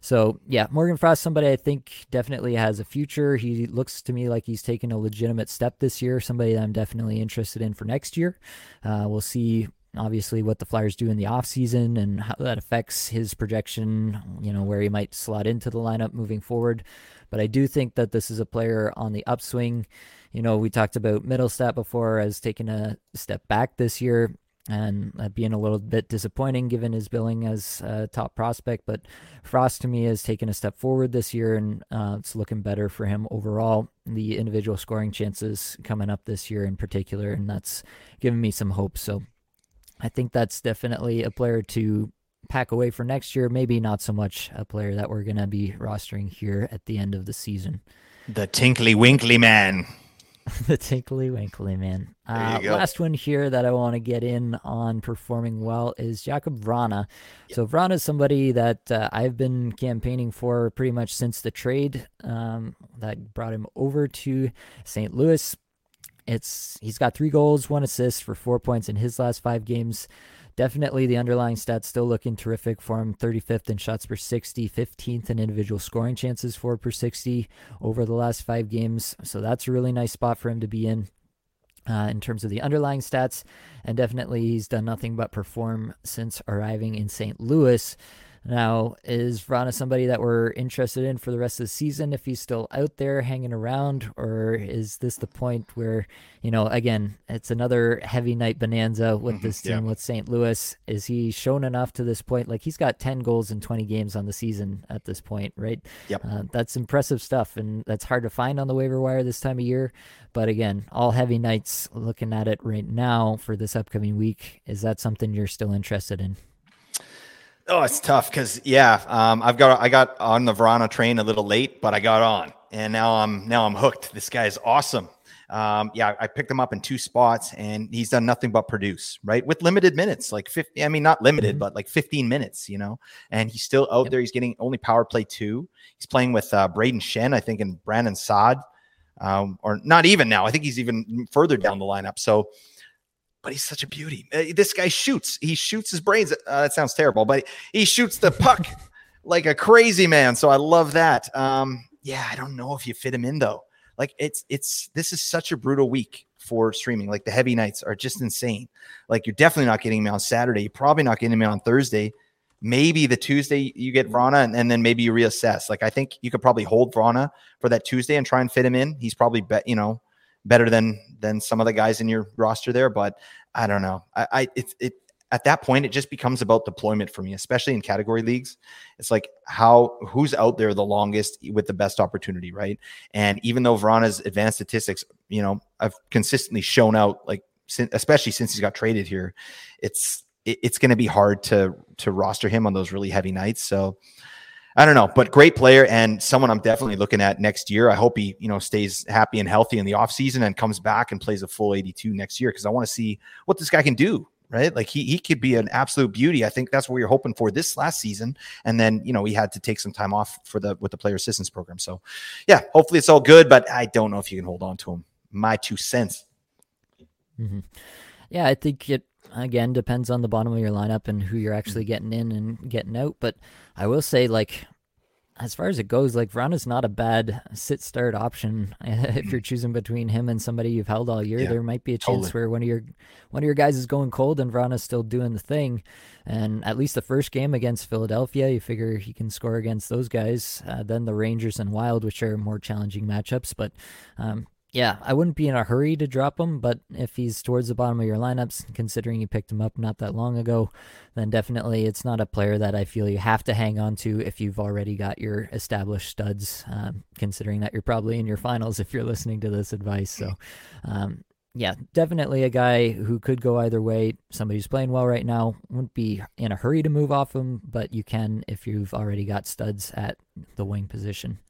So yeah, Morgan Frost, somebody I think definitely has a future. He looks to me like he's taken a legitimate step this year. Somebody that I'm definitely interested in for next year. Uh, we'll see obviously what the Flyers do in the offseason and how that affects his projection, you know, where he might slot into the lineup moving forward. But I do think that this is a player on the upswing. You know, we talked about Mittelstadt before as taking a step back this year and uh, being a little bit disappointing given his billing as a top prospect. But Frost to me has taken a step forward this year, and uh, it's looking better for him overall. The individual scoring chances coming up this year in particular, and that's given me some hope. So I think that's definitely a player to pack away for next year. Maybe not so much a player that we're going to be rostering here at the end of the season. The Tinkly Winkly Man. the Tinkly Winkly Man. Uh, last one here that I want to get in on performing well is Jakub Vrana. Yep. So Vrana is somebody that uh, I've been campaigning for pretty much since the trade um, that brought him over to St. Louis. It's he's got three goals, one assist for four points in his last five games definitely the underlying stats still looking terrific for him. 35th in shots per 60 15th in individual scoring chances for per 60 over the last five games. So that's a really nice spot for him to be in uh, in terms of the underlying stats. And definitely he's done nothing but perform since arriving in st louis now, is Vrana somebody that we're interested in for the rest of the season if he's still out there hanging around? Or is this the point where, you know, again, it's another heavy night bonanza with mm-hmm, this team yeah. with St. Louis? Is he shown enough to this point? Like he's got 10 goals in 20 games on the season at this point, right? Yep. Uh, that's impressive stuff. And that's hard to find on the waiver wire this time of year. But again, all heavy nights looking at it right now for this upcoming week. Is that something you're still interested in? Oh, it's tough because yeah, um, I've got I got on the Vrana train a little late, but I got on, and now I'm now I'm hooked. This guy is awesome. Um, yeah, I picked him up in two spots, and he's done nothing but produce, right? With limited minutes, like 50, I mean, not limited, mm-hmm. but like 15 minutes, you know, and he's still out yep. there. He's getting only power play two. He's playing with uh, Brayden Schenn, I think, and Brandon Saad, um, or not even now. I think he's even further down the lineup. So but he's such a beauty. Uh, this guy shoots. He shoots his brains. Uh, that sounds terrible, but he shoots the puck like a crazy man. So I love that. Um, yeah, I don't know if you fit him in though. Like it's it's this is such a brutal week for streaming. Like the heavy nights are just insane. Like you're definitely not getting me on Saturday. You're probably not getting me on Thursday. maybe the Tuesday you get Vrana and, and, then maybe you reassess. Like I think you could probably hold Vrana for that Tuesday and try and fit him in. He's probably bet you know better than than some of the guys in your roster there, but I don't know. I, I it's it at that point it just becomes about deployment for me, especially in category leagues. It's like how who's out there the longest with the best opportunity, right? And even though Vrana's advanced statistics, you know, I've consistently shown out like especially since he's got traded here, it's it's going to be hard to to roster him on those really heavy nights. So I don't know, but great player and someone I'm definitely looking at next year. I hope he, you know, stays happy and healthy in the offseason and comes back and plays a full 82 next year because I want to see what this guy can do. Right. Like he, he could be an absolute beauty. I think that's what we were hoping for this last season. And then, you know, he had to take some time off for the with the player assistance program. So yeah, hopefully it's all good, but I don't know if you can hold on to him. My two cents. Mm-hmm. Yeah, I think it again depends on the bottom of your lineup and who you're actually getting in and getting out. But I will say, like, as far as it goes, like Vrana's not a bad sit start option if you're choosing between him and somebody you've held all year. Yeah, there might be a chance totally. where one of your one of your guys is going cold and Vrana's still doing the thing. And at least the first game against Philadelphia, you figure he can score against those guys. Uh, then the Rangers and Wild, which are more challenging matchups, but um, yeah, I wouldn't be in a hurry to drop him, but if he's towards the bottom of your lineups, considering you picked him up not that long ago, then definitely it's not a player that I feel you have to hang on to if you've already got your established studs, um, considering that you're probably in your finals if you're listening to this advice. So, um, yeah, definitely a guy who could go either way. Somebody who's playing well right now wouldn't be in a hurry to move off him, but you can if you've already got studs at the wing position.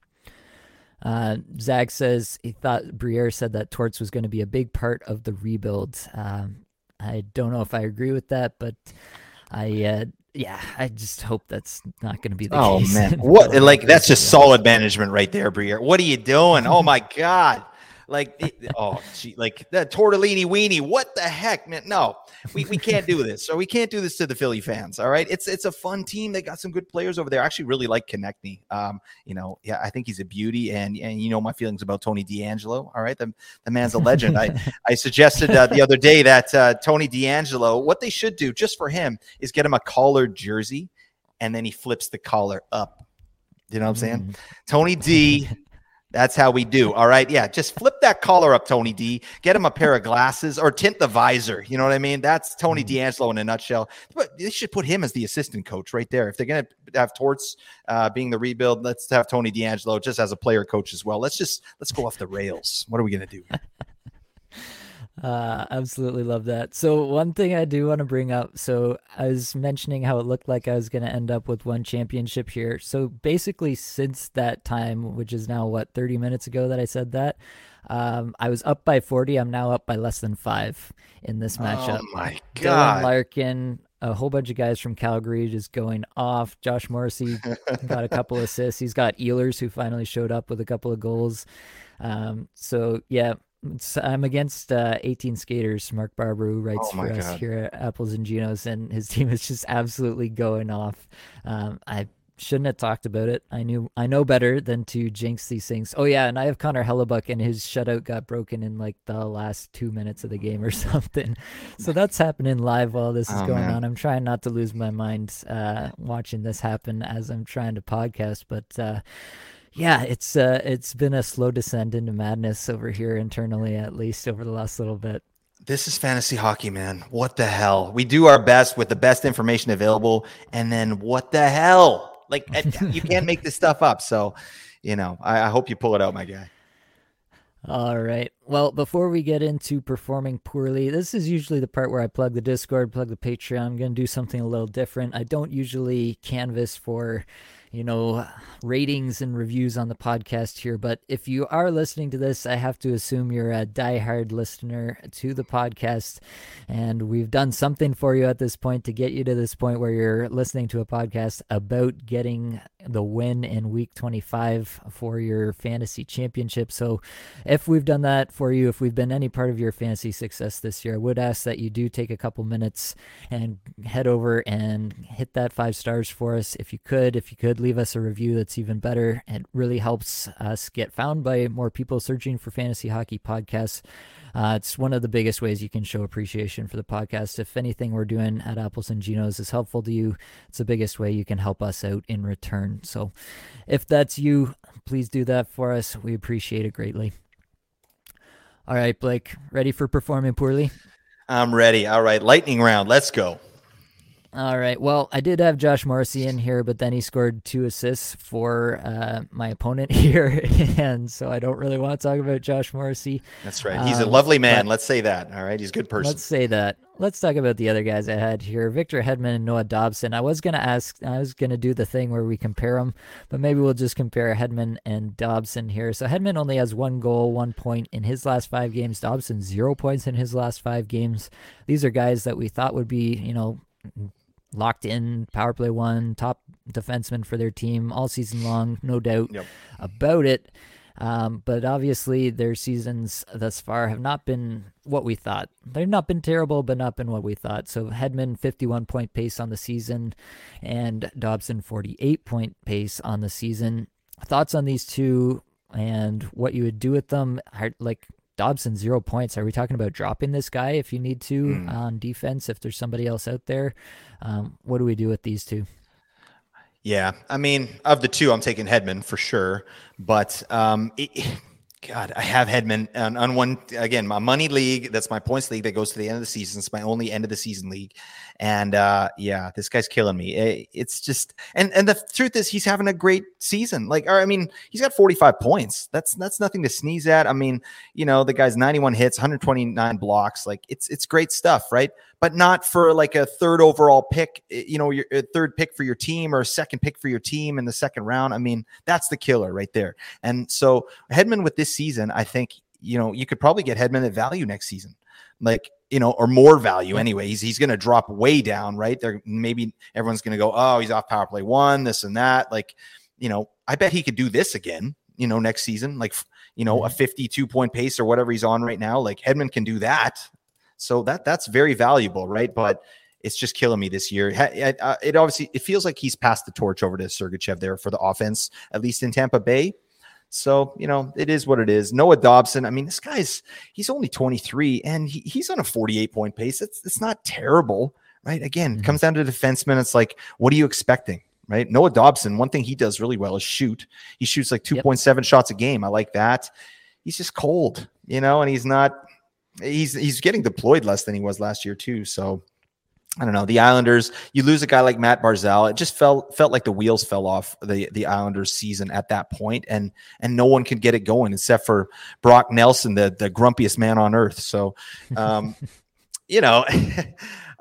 Uh, Zach says he thought Briere said that Torts was going to be a big part of the rebuild. Um, I don't know if I agree with that, but I, uh, yeah, I just hope that's not going to be the oh, case. Oh man, what like that's just solid management right there, Briere. What are you doing? Oh my god. Like, it, oh, gee, like the tortellini weenie. What the heck, man? No, we, we can't do this. So we can't do this to the Philly fans. All right, it's it's a fun team. They got some good players over there. I actually really like Konecny. Um, you know, yeah, I think he's a beauty, and and you know my feelings about Tony DeAngelo. All right, the the man's a legend. I I suggested uh, the other day that uh, Tony DeAngelo, what they should do just for him is get him a collared jersey, and then he flips the collar up. You know what I'm saying? Mm. Tony D that's how we do. All right. Yeah. Just flip that collar up, Tony D. Get him a pair of glasses or tint the visor. You know what I mean? That's Tony mm-hmm. DeAngelo in a nutshell. But they should put him as the assistant coach right there. If they're going to have Torts uh, being the rebuild, let's have Tony DeAngelo just as a player coach as well. Let's just, let's go off the rails. What are we going to do? Uh, absolutely love that. So one thing I do want to bring up. So I was mentioning how it looked like I was going to end up with one championship here. So basically, since that time, which is now what 30 minutes ago that I said that, um, I was up by 40. I'm now up by less than five in this oh matchup. Oh my god! Dylan Larkin, a whole bunch of guys from Calgary just going off. Josh Morrissey got a couple assists. He's got Ehlers who finally showed up with a couple of goals. Um, so yeah, I'm against uh, 18 skaters. Mark Barber, who writes oh for God. us here at Apples and Ginos, and his team is just absolutely going off. Um, I shouldn't have talked about it. I knew I know better than to jinx these things. Oh yeah, and I have Connor Hellebuyck, and his shutout got broken in like the last two minutes of the game or something. So that's happening live while this is oh, going man. on. I'm trying not to lose my mind uh, watching this happen as I'm trying to podcast, but. Uh, yeah, it's uh, it's been a slow descent into madness over here internally, at least over the last little bit. This is fantasy hockey, man. What the hell? We do our best with the best information available, and then what the hell? Like you can't make this stuff up. So, you know, I, I hope you pull it out, my guy. All right. Well, before we get into performing poorly, this is usually the part where I plug the Discord, plug the Patreon. I'm going to do something a little different. I don't usually canvas for you know, ratings and reviews on the podcast here. But if you are listening to this, I have to assume you're a diehard listener to the podcast. And we've done something for you at this point to get you to this point where you're listening to a podcast about getting the win in week 25 for your fantasy championship. So if we've done that for you, if we've been any part of your fantasy success this year, I would ask that you do take a couple minutes and head over and hit that five stars for us if you could. If you could, leave us a review that's even better. It really helps us get found by more people searching for fantasy hockey podcasts. Uh, it's one of the biggest ways you can show appreciation for the podcast. If anything we're doing at Apples and Ginos is helpful to you, it's the biggest way you can help us out in return. So if that's you, please do that for us. We appreciate it greatly. All right, Blake, ready for performing poorly? I'm ready. All right, lightning round. Let's go. All right. Well, I did have Josh Morrissey in here, but then he scored two assists for uh, my opponent here, and so I don't really want to talk about Josh Morrissey. That's right. He's um, a lovely man. Let's say that. All right. He's a good person. Let's say that. Let's talk about the other guys I had here: Victor Hedman and Noah Dobson. I was gonna ask. I was gonna do the thing where we compare them, but maybe we'll just compare Hedman and Dobson here. So Hedman only has one goal, one point in his last five games. Dobson zero points in his last five games. These are guys that we thought would be, you know locked in power play one, top defenseman for their team all season long, no doubt yep. about it. Um, but obviously, their seasons thus far have not been what we thought. They've not been terrible, but not been what we thought. So Hedman, 51 point pace on the season, and Dobson, 48 point pace on the season. Thoughts on these two and what you would do with them? Like Dobson zero points. Are we talking about dropping this guy if you need to mm. on defense? If there's somebody else out there, um, what do we do with these two? Yeah, I mean, of the two, I'm taking Hedman for sure. But um, it, God, I have Hedman on, on, one again. My money league, that's my points league that goes to the end of the season. It's my only end of the season league, and uh, yeah, this guy's killing me. It, it's just, and and the truth is, he's having a great season. Like, or, I mean, he's got 45 points. That's that's nothing to sneeze at. I mean, you know, the guy's 91 hits, 129 blocks. Like, it's it's great stuff, right? But not for like a third overall pick. You know, your third pick for your team or a second pick for your team in the second round. I mean, that's the killer right there. And so Hedman with this season, I think you know you could probably get Hedman at value next season, like you know, or more value anyway. He's he's going to drop way down, right? There, maybe everyone's going to go, oh, he's off power play one, this and that. Like, you know, I bet he could do this again. You know, next season, like you know, a mm-hmm. 52 point pace or whatever he's on right now. Like Hedman can do that, so that that's very valuable, right? But it's just killing me this year. Uh, it obviously it feels like he's passed the torch over to Sergachev there for the offense, at least in Tampa Bay. So, you know, it is what it is. Noah Dobson, I mean, this guy's he's only 23 and he, he's on a 48 point pace. It's it's not terrible, right? Again, mm-hmm. comes down to defenseman. It's like, what are you expecting? Right. Noah Dobson, one thing he does really well is shoot. He shoots like 2.7 yep. shots a game. I like that. He's just cold, you know, and he's not he's he's getting deployed less than he was last year, too. So I don't know the Islanders. You lose a guy like Matt Barzal. It just felt felt like the wheels fell off the the Islanders season at that point, and and no one could get it going except for Brock Nelson, the the grumpiest man on earth. So, um, you know.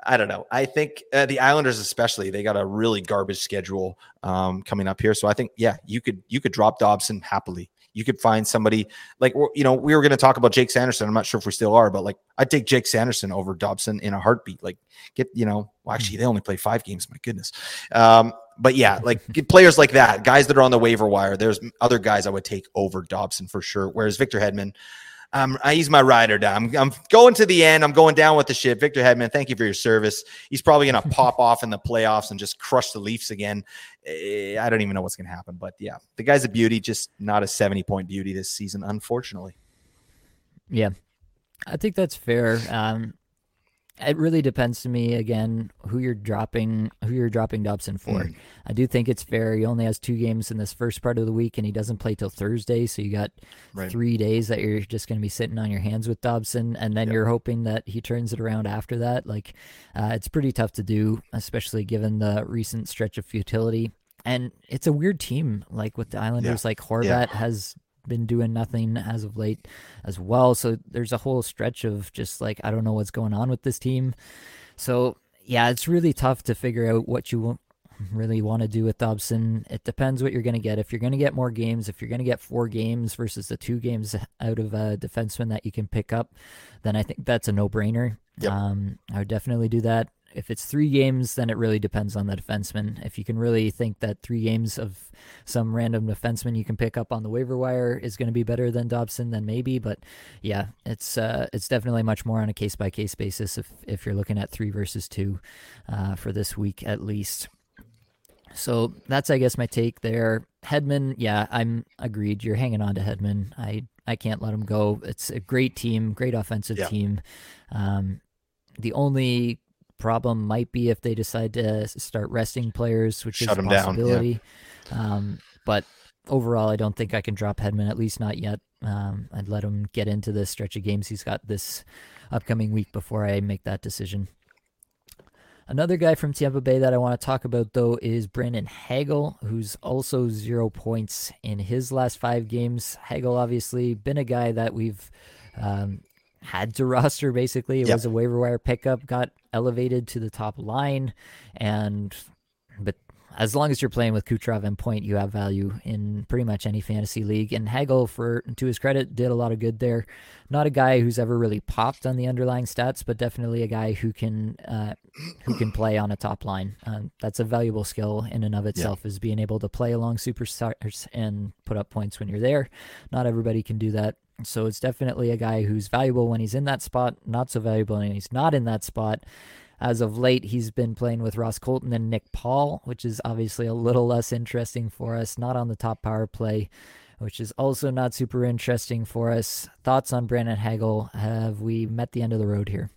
I don't know. I think uh, the Islanders, especially, they got a really garbage schedule um, coming up here. So I think, yeah, you could you could drop Dobson happily you could find somebody like you know we were going to talk about Jake Sanderson. I'm not sure if we still are, but like I'd take Jake Sanderson over Dobson in a heartbeat. Like get you know, well, actually they only play five games. My goodness. Um, but yeah, like players like that, guys that are on the waiver wire. There's other guys I would take over Dobson for sure. Whereas Victor Hedman, um, he's my rider down. I'm, I'm, going to the end. I'm going down with the ship. Victor Hedman, thank you for your service. He's probably going to pop off in the playoffs and just crush the Leafs again. Eh, I don't even know what's going to happen. But yeah, the guy's a beauty, just not a 70 point beauty this season, unfortunately. Yeah, I think that's fair. Um, it really depends to me again who you're dropping who you're dropping Dobson for. Mm. I do think it's fair. He only has two games in this first part of the week, and he doesn't play till Thursday. So you got right. three days that you're just going to be sitting on your hands with Dobson, and then yep. you're hoping that he turns it around after that. Like uh, it's pretty tough to do, especially given the recent stretch of futility. And it's a weird team, like with the Islanders. Yeah. Like Horvat yeah. has been doing nothing as of late as well. So there's a whole stretch of just like I don't know what's going on with this team. So yeah, it's really tough to figure out what you really want to do with Dobson. It depends what you're going to get. If you're going to get more games, if you're going to get four games versus the two games out of a defenseman that you can pick up, then I think that's a no brainer. Yep. Um, I would definitely do that if it's three games, then it really depends on the defenseman. If you can really think that three games of some random defenseman you can pick up on the waiver wire is going to be better than Dobson, then maybe. But yeah, it's uh, it's definitely much more on a case by case basis if if you're looking at three versus two uh, for this week at least. So that's I guess my take there. Hedman, yeah, I'm agreed. You're hanging on to Hedman. I I can't let him go. It's a great team, great offensive yeah. team. Um, the only problem might be if they decide to start resting players, which Shut is a possibility. Down, yeah. um, but overall, I don't think I can drop Hedman, at least not yet. Um, I'd let him get into the stretch of games he's got this upcoming week before I make that decision. Another guy from Tampa Bay that I want to talk about, though, is Brandon Hagel, who's also zero points in his last five games. Hagel, obviously, been a guy that we've um, had to roster, basically. It yep. was a waiver wire pickup, got elevated to the top line, and but as long as you're playing with Kucherov and Point, you have value in pretty much any fantasy league. And Hagel, for to his credit, did a lot of good there. Not a guy who's ever really popped on the underlying stats, but definitely a guy who can uh, who can play on a top line. Um, that's a valuable skill in and of itself, yeah. is being able to play along superstars and put up points when you're there. Not everybody can do that. So it's definitely a guy who's valuable when he's in that spot, not so valuable when he's not in that spot. As of late, he's been playing with Ross Colton and Nick Paul, which is obviously a little less interesting for us, not on the top power play, which is also not super interesting for us. Thoughts on Brandon Hagel? Have we met the end of the road here?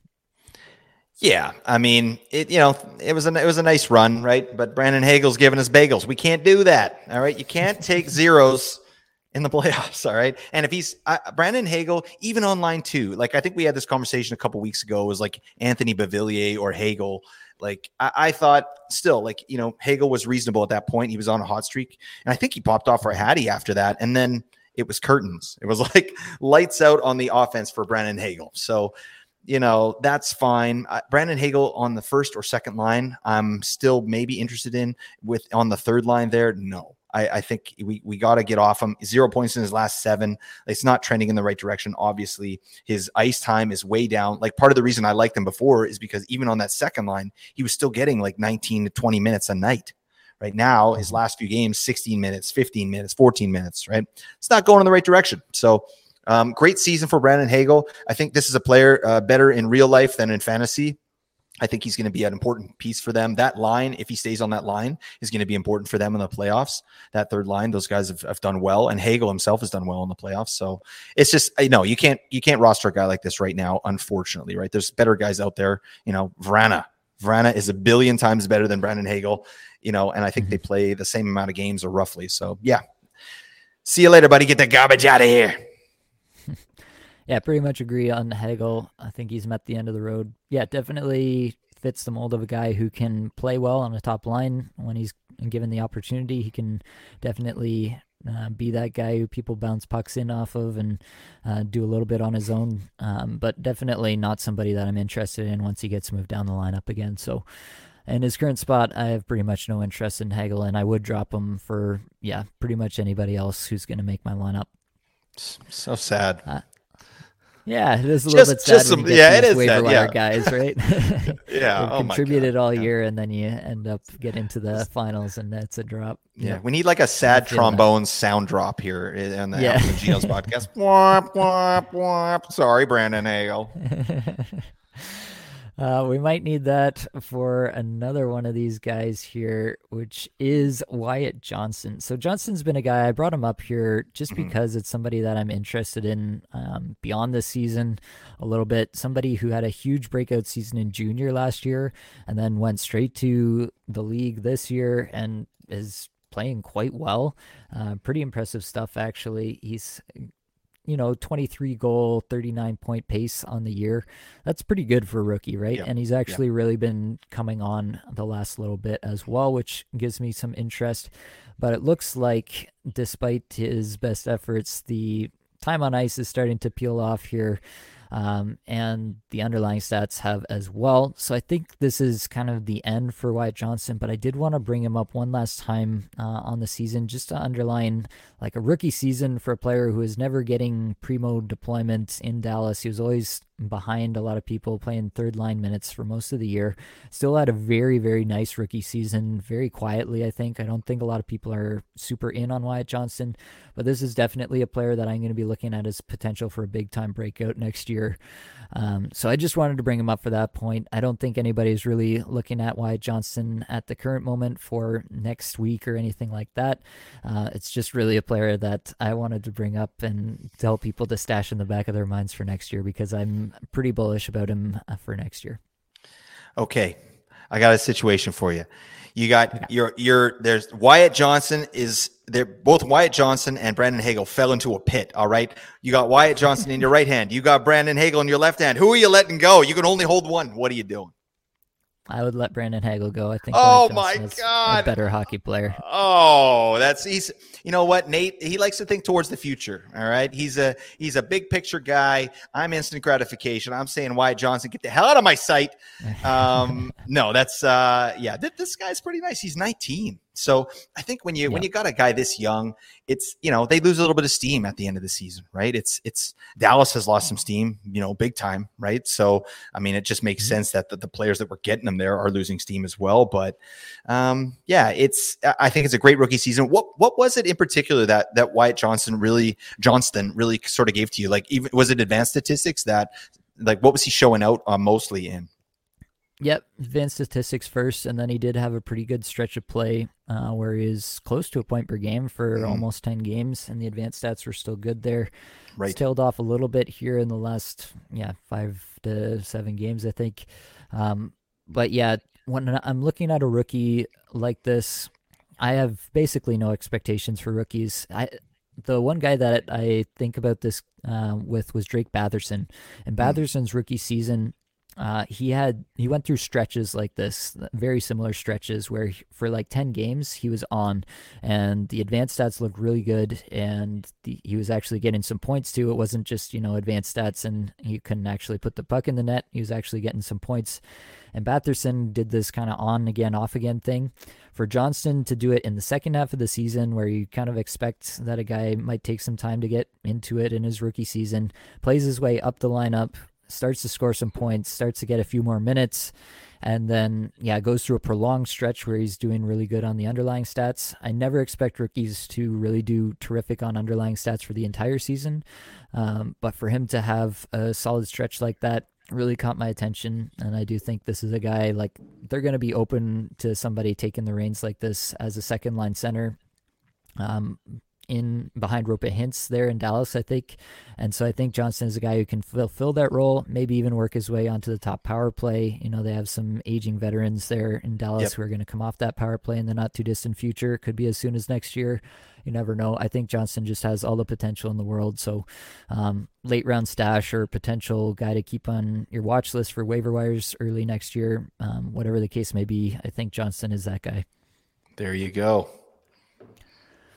Yeah, I mean, it you know, it was a it was a nice run, right? But Brandon Hagel's giving us bagels. We can't do that. All right, you can't take zeros in the playoffs. All right. And if he's uh, Brandon Hagel, even on line two, like I think we had this conversation a couple weeks ago, was like Anthony Beauvillier or Hagel. Like I, I, thought still, like, you know, Hagel was reasonable at that point. He was on a hot streak. And I think he popped off for Hattie after that. And then it was curtains. It was like lights out on the offense for Brandon Hagel. So, you know, that's fine. Uh, Brandon Hagel on the first or second line, I'm still maybe interested in with on the third line there. No, I, I think we, we got to get off him. Zero points in his last seven. It's not trending in the right direction. Obviously, his ice time is way down. Like part of the reason I liked him before is because even on that second line, he was still getting like 19 to 20 minutes a night. Right now, his mm-hmm. last few games, 16 minutes, 15 minutes, 14 minutes, right? It's not going in the right direction. So, um, great season for Brandon Hagel. I think this is a player uh, better in real life than in fantasy. I think he's going to be an important piece for them. That line, if he stays on that line, is going to be important for them in the playoffs. That third line, those guys have, have done well, and Hagel himself has done well in the playoffs. So it's just, I know you can't you can't roster a guy like this right now, unfortunately. Right? There's better guys out there. You know, Vrana. Vrana is a billion times better than Brandon Hagel. You know, and I think mm-hmm. they play the same amount of games or roughly. So yeah. See you later, buddy. Get the garbage out of here. Yeah, pretty much agree on Hagel. I think he's met the end of the road. Yeah, definitely fits the mold of a guy who can play well on the top line when he's given the opportunity. He can definitely uh, be that guy who people bounce pucks in off of and uh, do a little bit on his own. Um, but definitely not somebody that I'm interested in once he gets moved down the lineup again. So, in his current spot, I have pretty much no interest in Hagel, and I would drop him for yeah, pretty much anybody else who's going to make my lineup. So sad. Uh, yeah, it is a little just, bit sad. Some, yeah, it is waiver sad, wire yeah. guys, right? yeah, oh contributed all yeah. year, and then you end up getting to the finals, and that's a drop. Yeah, yeah. we need like a sad trombone that. sound drop here eh, in the yeah. Ginos podcast. womp womp womp. Sorry, Brandon Hagel. Uh, we might need that for another one of these guys here, which is Wyatt Johnston. So Johnston's been a guy I brought him up here just mm-hmm. because it's somebody that I'm interested in um, beyond this season a little bit. Somebody who had a huge breakout season in junior last year and then went straight to the league this year and is playing quite well. Uh, pretty impressive stuff, actually. He's you know, 23 goal, 39 point pace on the year. That's pretty good for a rookie, right? Yeah. And he's actually yeah. really been coming on the last little bit as well, which gives me some interest. But it looks like, despite his best efforts, the time on ice is starting to peel off here um, and the underlying stats have as well. So I think this is kind of the end for Wyatt Johnston, but I did want to bring him up one last time uh, on the season just to underline like a rookie season for a player who is never getting primo deployment in Dallas. He was always behind a lot of people playing third line minutes for most of the year. Still had a very, very nice rookie season, very quietly, I think. I don't think a lot of people are super in on Wyatt Johnston, but this is definitely a player that I'm going to be looking at as potential for a big time breakout next year. Um, so I just wanted to bring him up for that point. I don't think anybody's really looking at Wyatt Johnston at the current moment for next week or anything like that. Uh, it's just really a player that I wanted to bring up and tell people to stash in the back of their minds for next year because I'm pretty bullish about him uh, for next year. Okay, I got a situation for you. You got your your there's Wyatt Johnson is they're both Wyatt Johnson and Brandon Hagel fell into a pit. All right. You got Wyatt Johnson in your right hand. You got Brandon Hagel in your left hand. Who are you letting go? You can only hold one. What are you doing? I would let Brandon Hagel go. I think. Oh my god, a better hockey player. Oh, that's he's. You know what, Nate? He likes to think towards the future. All right, he's a he's a big picture guy. I'm instant gratification. I'm saying Wyatt Johnson, get the hell out of my sight. Um, no, that's uh, yeah. Th- this guy's pretty nice. He's 19. So I think when you yeah. when you got a guy this young, it's you know they lose a little bit of steam at the end of the season, right? It's it's Dallas has lost some steam, you know, big time, right? So I mean, it just makes mm-hmm. sense that the, the, players that were getting them there are losing steam as well. But um, yeah, it's I think it's a great rookie season. What what was it in particular that that Wyatt Johnson really Johnston really sort of gave to you? Like, even was it advanced statistics that like what was he showing out uh, mostly in? Yep, advanced statistics first, and then he did have a pretty good stretch of play uh, where he was close to a point per game for mm. almost 10 games, and the advanced stats were still good there. Right. It's tailed off a little bit here in the last, yeah, five to seven games, I think. Um, but yeah, when I'm looking at a rookie like this, I have basically no expectations for rookies. I the one guy that I think about this uh, with was Drake Batherson, and mm. Batherson's rookie season uh, he had he went through stretches like this, very similar stretches where he, for like ten games he was on, and the advanced stats looked really good, and the, he was actually getting some points too. It wasn't just you know advanced stats and he couldn't actually put the puck in the net. He was actually getting some points, and Batherson did this kind of on again off again thing. For Johnston to do it in the second half of the season, where you kind of expect that a guy might take some time to get into it in his rookie season, plays his way up the lineup, starts to score some points, starts to get a few more minutes, and then yeah, goes through a prolonged stretch where he's doing really good on the underlying stats. I never expect rookies to really do terrific on underlying stats for the entire season, um, but for him to have a solid stretch like that really caught my attention and i do think this is a guy like they're going to be open to somebody taking the reins like this as a second line center um, in behind Roope Hintz there in Dallas, I think. And so I think Johnston is a guy who can fulfill that role, maybe even work his way onto the top power play. You know, they have some aging veterans there in Dallas yep. who are going to come off that power play in the not too distant future. Could be as soon as next year. You never know. I think Johnston just has all the potential in the world. So, um, late round stash or potential guy to keep on your watch list for waiver wires early next year, um, whatever the case may be. I think Johnston is that guy. There you go.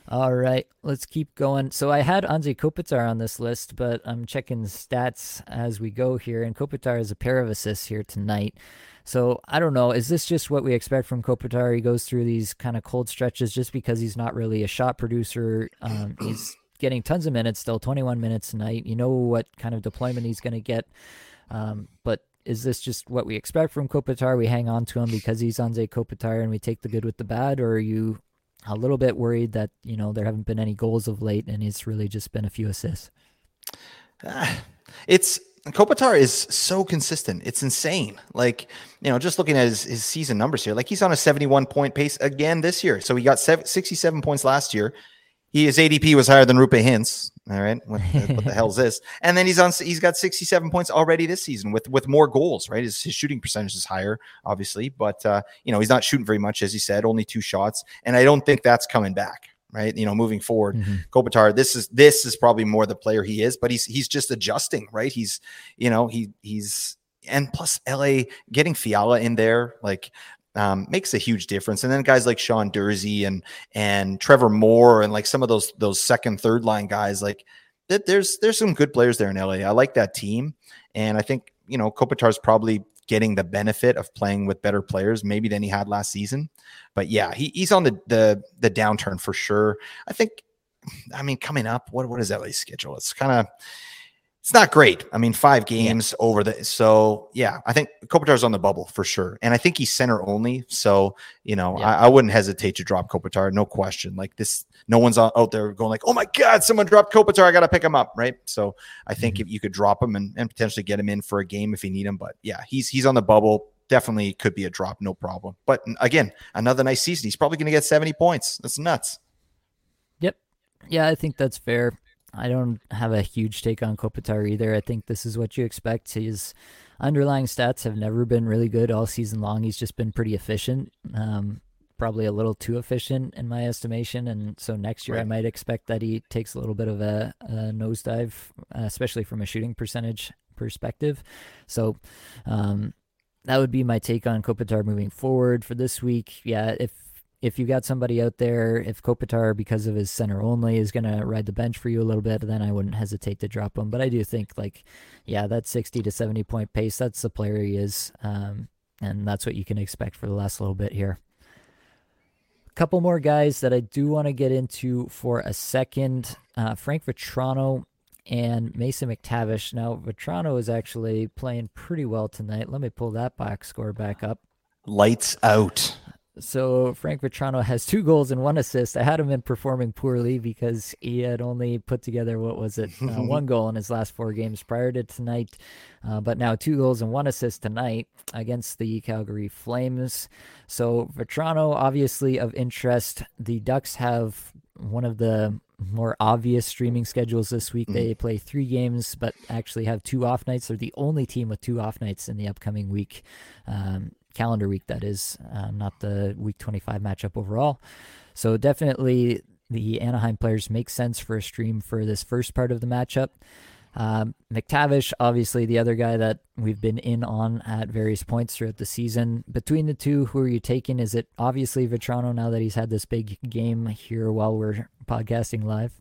All right, let's keep going. So I had Anze Kopitar on this list, but I'm checking stats as we go here, and Kopitar has a pair of assists here tonight. So I don't know. Is this just what we expect from Kopitar? He goes through these kind of cold stretches just because he's not really a shot producer. Um, he's getting tons of minutes still, 21 minutes tonight. You know what kind of deployment he's going to get. Um, but is this just what we expect from Kopitar? We hang on to him because he's Anze Kopitar and we take the good with the bad, or are you a little bit worried that you know there haven't been any goals of late, and it's really just been a few assists. Uh, it's Kopitar is so consistent. It's insane. Like, you know, just looking at his, his season numbers here, like he's on a 71 point pace again this year. So he got 67 points last year. His ADP was higher than Roope Hintz. All right, what, what the hell is this? And then he's on. He's got 67 points already this season with with more goals. Right, his, his shooting percentage is higher, obviously, but uh, you know he's not shooting very much, as he said, only two shots, and I don't think that's coming back. Right, you know, moving forward, mm-hmm. Kopitar. This is this is probably more the player he is, but he's he's just adjusting. Right, he's you know he he's and plus LA getting Fiala in there, like um, makes a huge difference. And then guys like Sean Durzi and and Trevor Moore and like some of those those second third line guys like that. There's there's some good players there in LA. I like that team, and I think you know Kopitar's probably getting the benefit of playing with better players maybe than he had last season. But yeah, he, he's on the the the downturn for sure. I think. I mean, coming up, what what is LA's schedule? It's kind of it's not great. I mean, five games yeah. over the so yeah. I think Kopitar's on the bubble for sure, and I think he's center only. So you know, yeah. I, I, wouldn't hesitate to drop Kopitar, no question. Like this, no one's out there going like, "Oh my God, someone dropped Kopitar, I got to pick him up." Right. So I think mm-hmm. if you could drop him and, and potentially get him in for a game if you need him, but yeah, he's he's on the bubble. Definitely could be a drop, no problem. But again, another nice season. He's probably going to get seventy points. That's nuts. Yep. Yeah, I think that's fair. I don't have a huge take on Kopitar either. I think this is what you expect. His underlying stats have never been really good all season long. He's just been pretty efficient, um, probably a little too efficient in my estimation. And so next year, right. I might expect that he takes a little bit of a, a nosedive, especially from a shooting percentage perspective. So um, that would be my take on Kopitar moving forward for this week. Yeah, if if you got somebody out there, if Kopitar, because of his center only, is going to ride the bench for you a little bit, then I wouldn't hesitate to drop him. But I do think, like, yeah, that 60 to 70 point pace, that's the player he is. Um, and that's what you can expect for the last little bit here. A couple more guys that I do want to get into for a second uh, Frank Vatrano and Mason McTavish. Now, Vatrano is actually playing pretty well tonight. Let me pull that box score back up. Lights out. So Frank Vatrano has two goals and one assist. I had him in performing poorly because he had only put together what was it, uh, one goal in his last four games prior to tonight, uh, but now two goals and one assist tonight against the Calgary Flames. So Vatrano, obviously of interest. The Ducks have one of the more obvious streaming schedules this week. They mm. play three games, but actually have two off nights. They're the only team with two off nights in the upcoming week. Um, calendar week, that is, uh, not the week 25 matchup overall. So definitely the Anaheim players make sense for a stream for this first part of the matchup. Um, McTavish, obviously the other guy that we've been in on at various points throughout the season. Between the two, who are you taking? Is it obviously Vatrano now that he's had this big game here while we're podcasting live?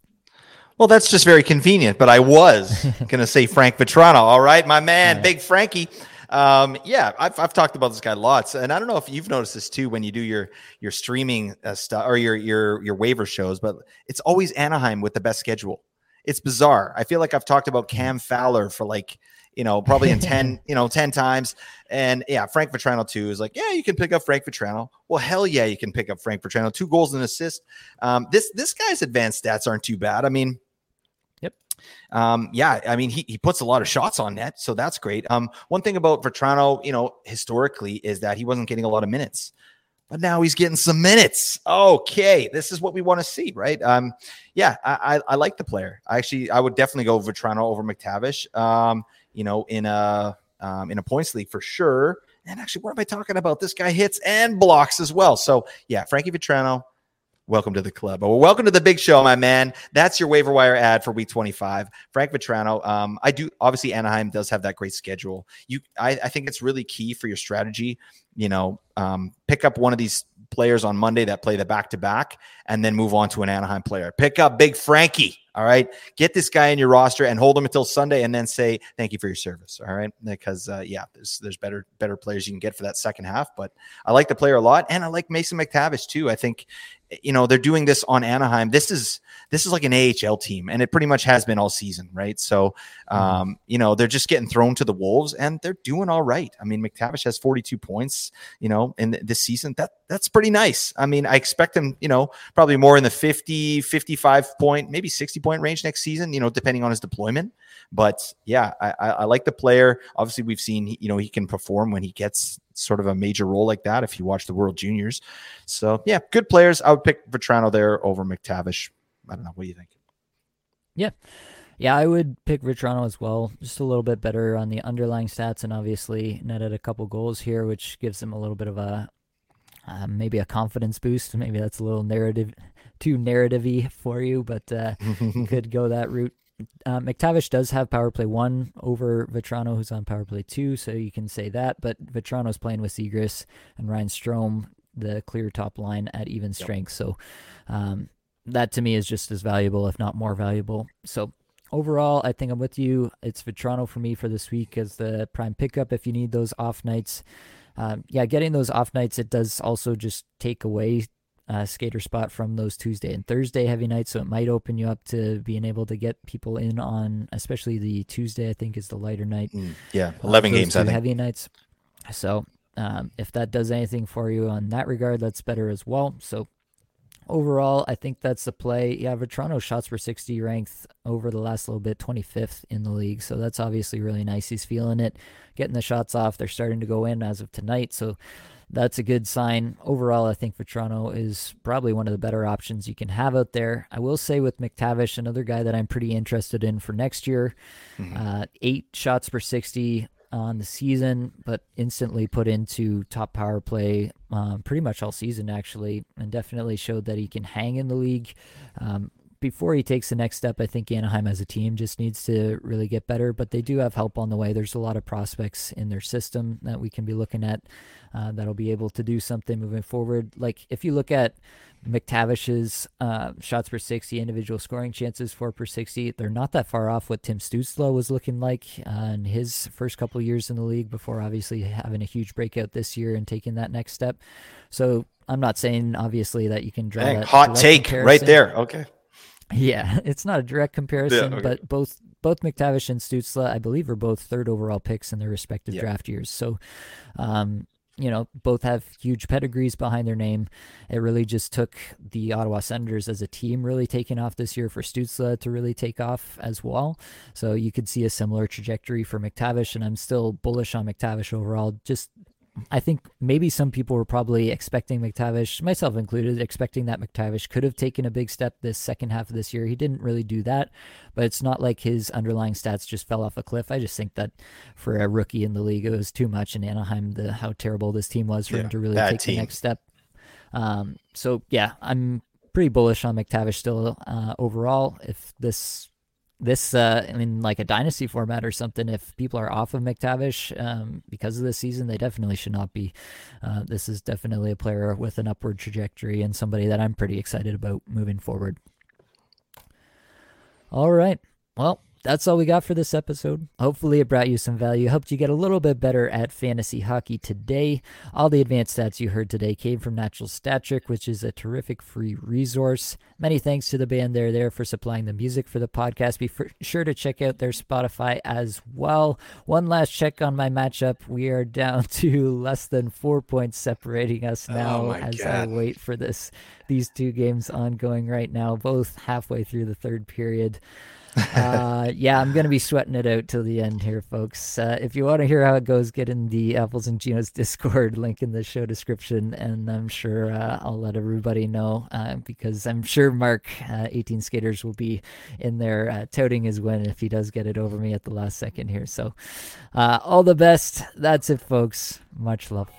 Well, that's just very convenient, but I was going to say Frank Vatrano. All right, my man, right. Big Frankie. Um, yeah, I've, I've talked about this guy lots, and I don't know if you've noticed this too when you do your your streaming uh, stuff or your your your waiver shows, but it's always Anaheim with the best schedule. It's bizarre. I feel like I've talked about mm-hmm. Cam Fowler for like you know probably in 10 you know 10 times and yeah frank Vatrano too is like yeah you can pick up frank Vatrano well hell yeah you can pick up frank Vatrano two goals and assist um, this this guy's advanced stats aren't too bad i mean um, yeah, I mean, he, he puts a lot of shots on net, so that's great. Um, one thing about Vatrano, you know, historically is that he wasn't getting a lot of minutes, but now he's getting some minutes. Okay, this is what we want to see, right? Um, yeah, I, I, I like the player. I actually, I would definitely go Vatrano over McTavish. Um, you know, in a um, in a points league for sure. And actually, what am I talking about? This guy hits and blocks as well. So yeah, Frankie Vatrano Welcome to the club. Well, welcome to the big show, my man. That's your waiver wire ad for week 25. Frank Vatrano, Um, I do obviously Anaheim does have that great schedule. You I, I think it's really key for your strategy. You know, um, pick up one of these players on Monday that play the back to back and then move on to an Anaheim player. Pick up Big Frankie. All right. Get this guy in your roster and hold him until Sunday and then say thank you for your service. All right. Because uh, yeah, there's there's better better players you can get for that second half. But I like the player a lot. And I like Mason McTavish too. I think you know they're doing this on Anaheim. This is this is like an AHL team, and it pretty much has been all season, right? So, mm-hmm. um, you know, they're just getting thrown to the wolves, and they're doing all right. I mean, McTavish has 42 points, you know, in this season. That that's pretty nice. I mean, I expect him, you know, probably more in the 50, 55 point, maybe 60 point range next season, you know, depending on his deployment. But yeah, I, I like the player. Obviously, we've seen, you know, he can perform when he gets sort of a major role like that if you watch the World Juniors. So yeah, good players. I would pick Vatrano there over McTavish. I don't know. What do you think? Yeah. Yeah, I would pick Vatrano as well. Just a little bit better on the underlying stats, and obviously netted a couple goals here, which gives him a little bit of a uh, maybe a confidence boost. Maybe that's a little narrative, too narrativey for you, but uh, you could go that route. Uh, McTavish does have power play one over Vatrano, who's on power play two, so you can say that. But Vatrano's playing with Zegras and Ryan Strome, the clear top line at even strength. Yep. So um, that to me is just as valuable, if not more valuable. So overall, I think I'm with you. It's Vatrano for me for this week as the prime pickup if you need those off nights. Um, yeah, getting those off nights, it does also just take away uh, skater spot from those Tuesday and Thursday heavy nights. So it might open you up to being able to get people in on, especially the Tuesday. I think is the lighter night. Mm, yeah, eleven uh, games. I think heavy nights. So um, if that does anything for you on that regard, that's better as well. So overall, I think that's the play. Yeah, Vatrano shots per 60 ranked over the last little bit, 25th in the league. So that's obviously really nice. He's feeling it, getting the shots off. They're starting to go in as of tonight. So that's a good sign. Overall, I think Vatrano is probably one of the better options you can have out there. I will say with McTavish, another guy that I'm pretty interested in for next year, mm-hmm. uh, eight shots per 60 on the season, but instantly put into top power play um, pretty much all season, actually, and definitely showed that he can hang in the league. Um, before he takes the next step, I think Anaheim as a team just needs to really get better, but they do have help on the way. There's a lot of prospects in their system that we can be looking at uh, that'll be able to do something moving forward. Like if you look at McTavish's uh, shots per 60, individual scoring chances four per 60. They're not that far off what Tim Stützle was looking like uh, in his first couple years in the league before obviously having a huge breakout this year and taking that next step. So I'm not saying obviously that you can draw Dang, that hot take comparison. right there. Okay. Yeah, it's not a direct comparison, yeah, okay. but both both McTavish and Stützle, I believe, are both third overall picks in their respective yeah. draft years. So, um, you know, both have huge pedigrees behind their name. It really just took the Ottawa Senators as a team really taking off this year for Stützle to really take off as well. So you could see a similar trajectory for McTavish, and I'm still bullish on McTavish overall, just I think maybe some people were probably expecting McTavish, myself included, expecting that McTavish could have taken a big step this second half of this year. He didn't really do that, but it's not like his underlying stats just fell off a cliff. I just think that for a rookie in the league, it was too much in Anaheim, the how terrible this team was for yeah, him to really take team. the next step. Um, so yeah, I'm pretty bullish on McTavish still uh, overall. If this this uh, in like a dynasty format or something, if people are off of McTavish um, because of this season, they definitely should not be. Uh, this is definitely a player with an upward trajectory and somebody that I'm pretty excited about moving forward. All right. Well, that's all we got for this episode. Hopefully, it brought you some value, helped you get a little bit better at fantasy hockey today. All the advanced stats you heard today came from Natural Stat Trick, which is a terrific free resource. Many thanks to the band there there for supplying the music for the podcast. Be sure to check out their Spotify as well. One last check on my matchup. We are down to less than four points separating us oh now oh as God. I wait for this these two games ongoing right now, both halfway through the third period uh, yeah, I'm gonna be sweating it out till the end here, folks. Uh, if you want to hear how it goes, get in the Apples and Ginos Discord link in the show description, and I'm sure uh, I'll let everybody know uh, because I'm sure Mark, uh, 18 Skaters, will be in there uh, touting his win if he does get it over me at the last second here. So, all the best. That's it, folks. Much love.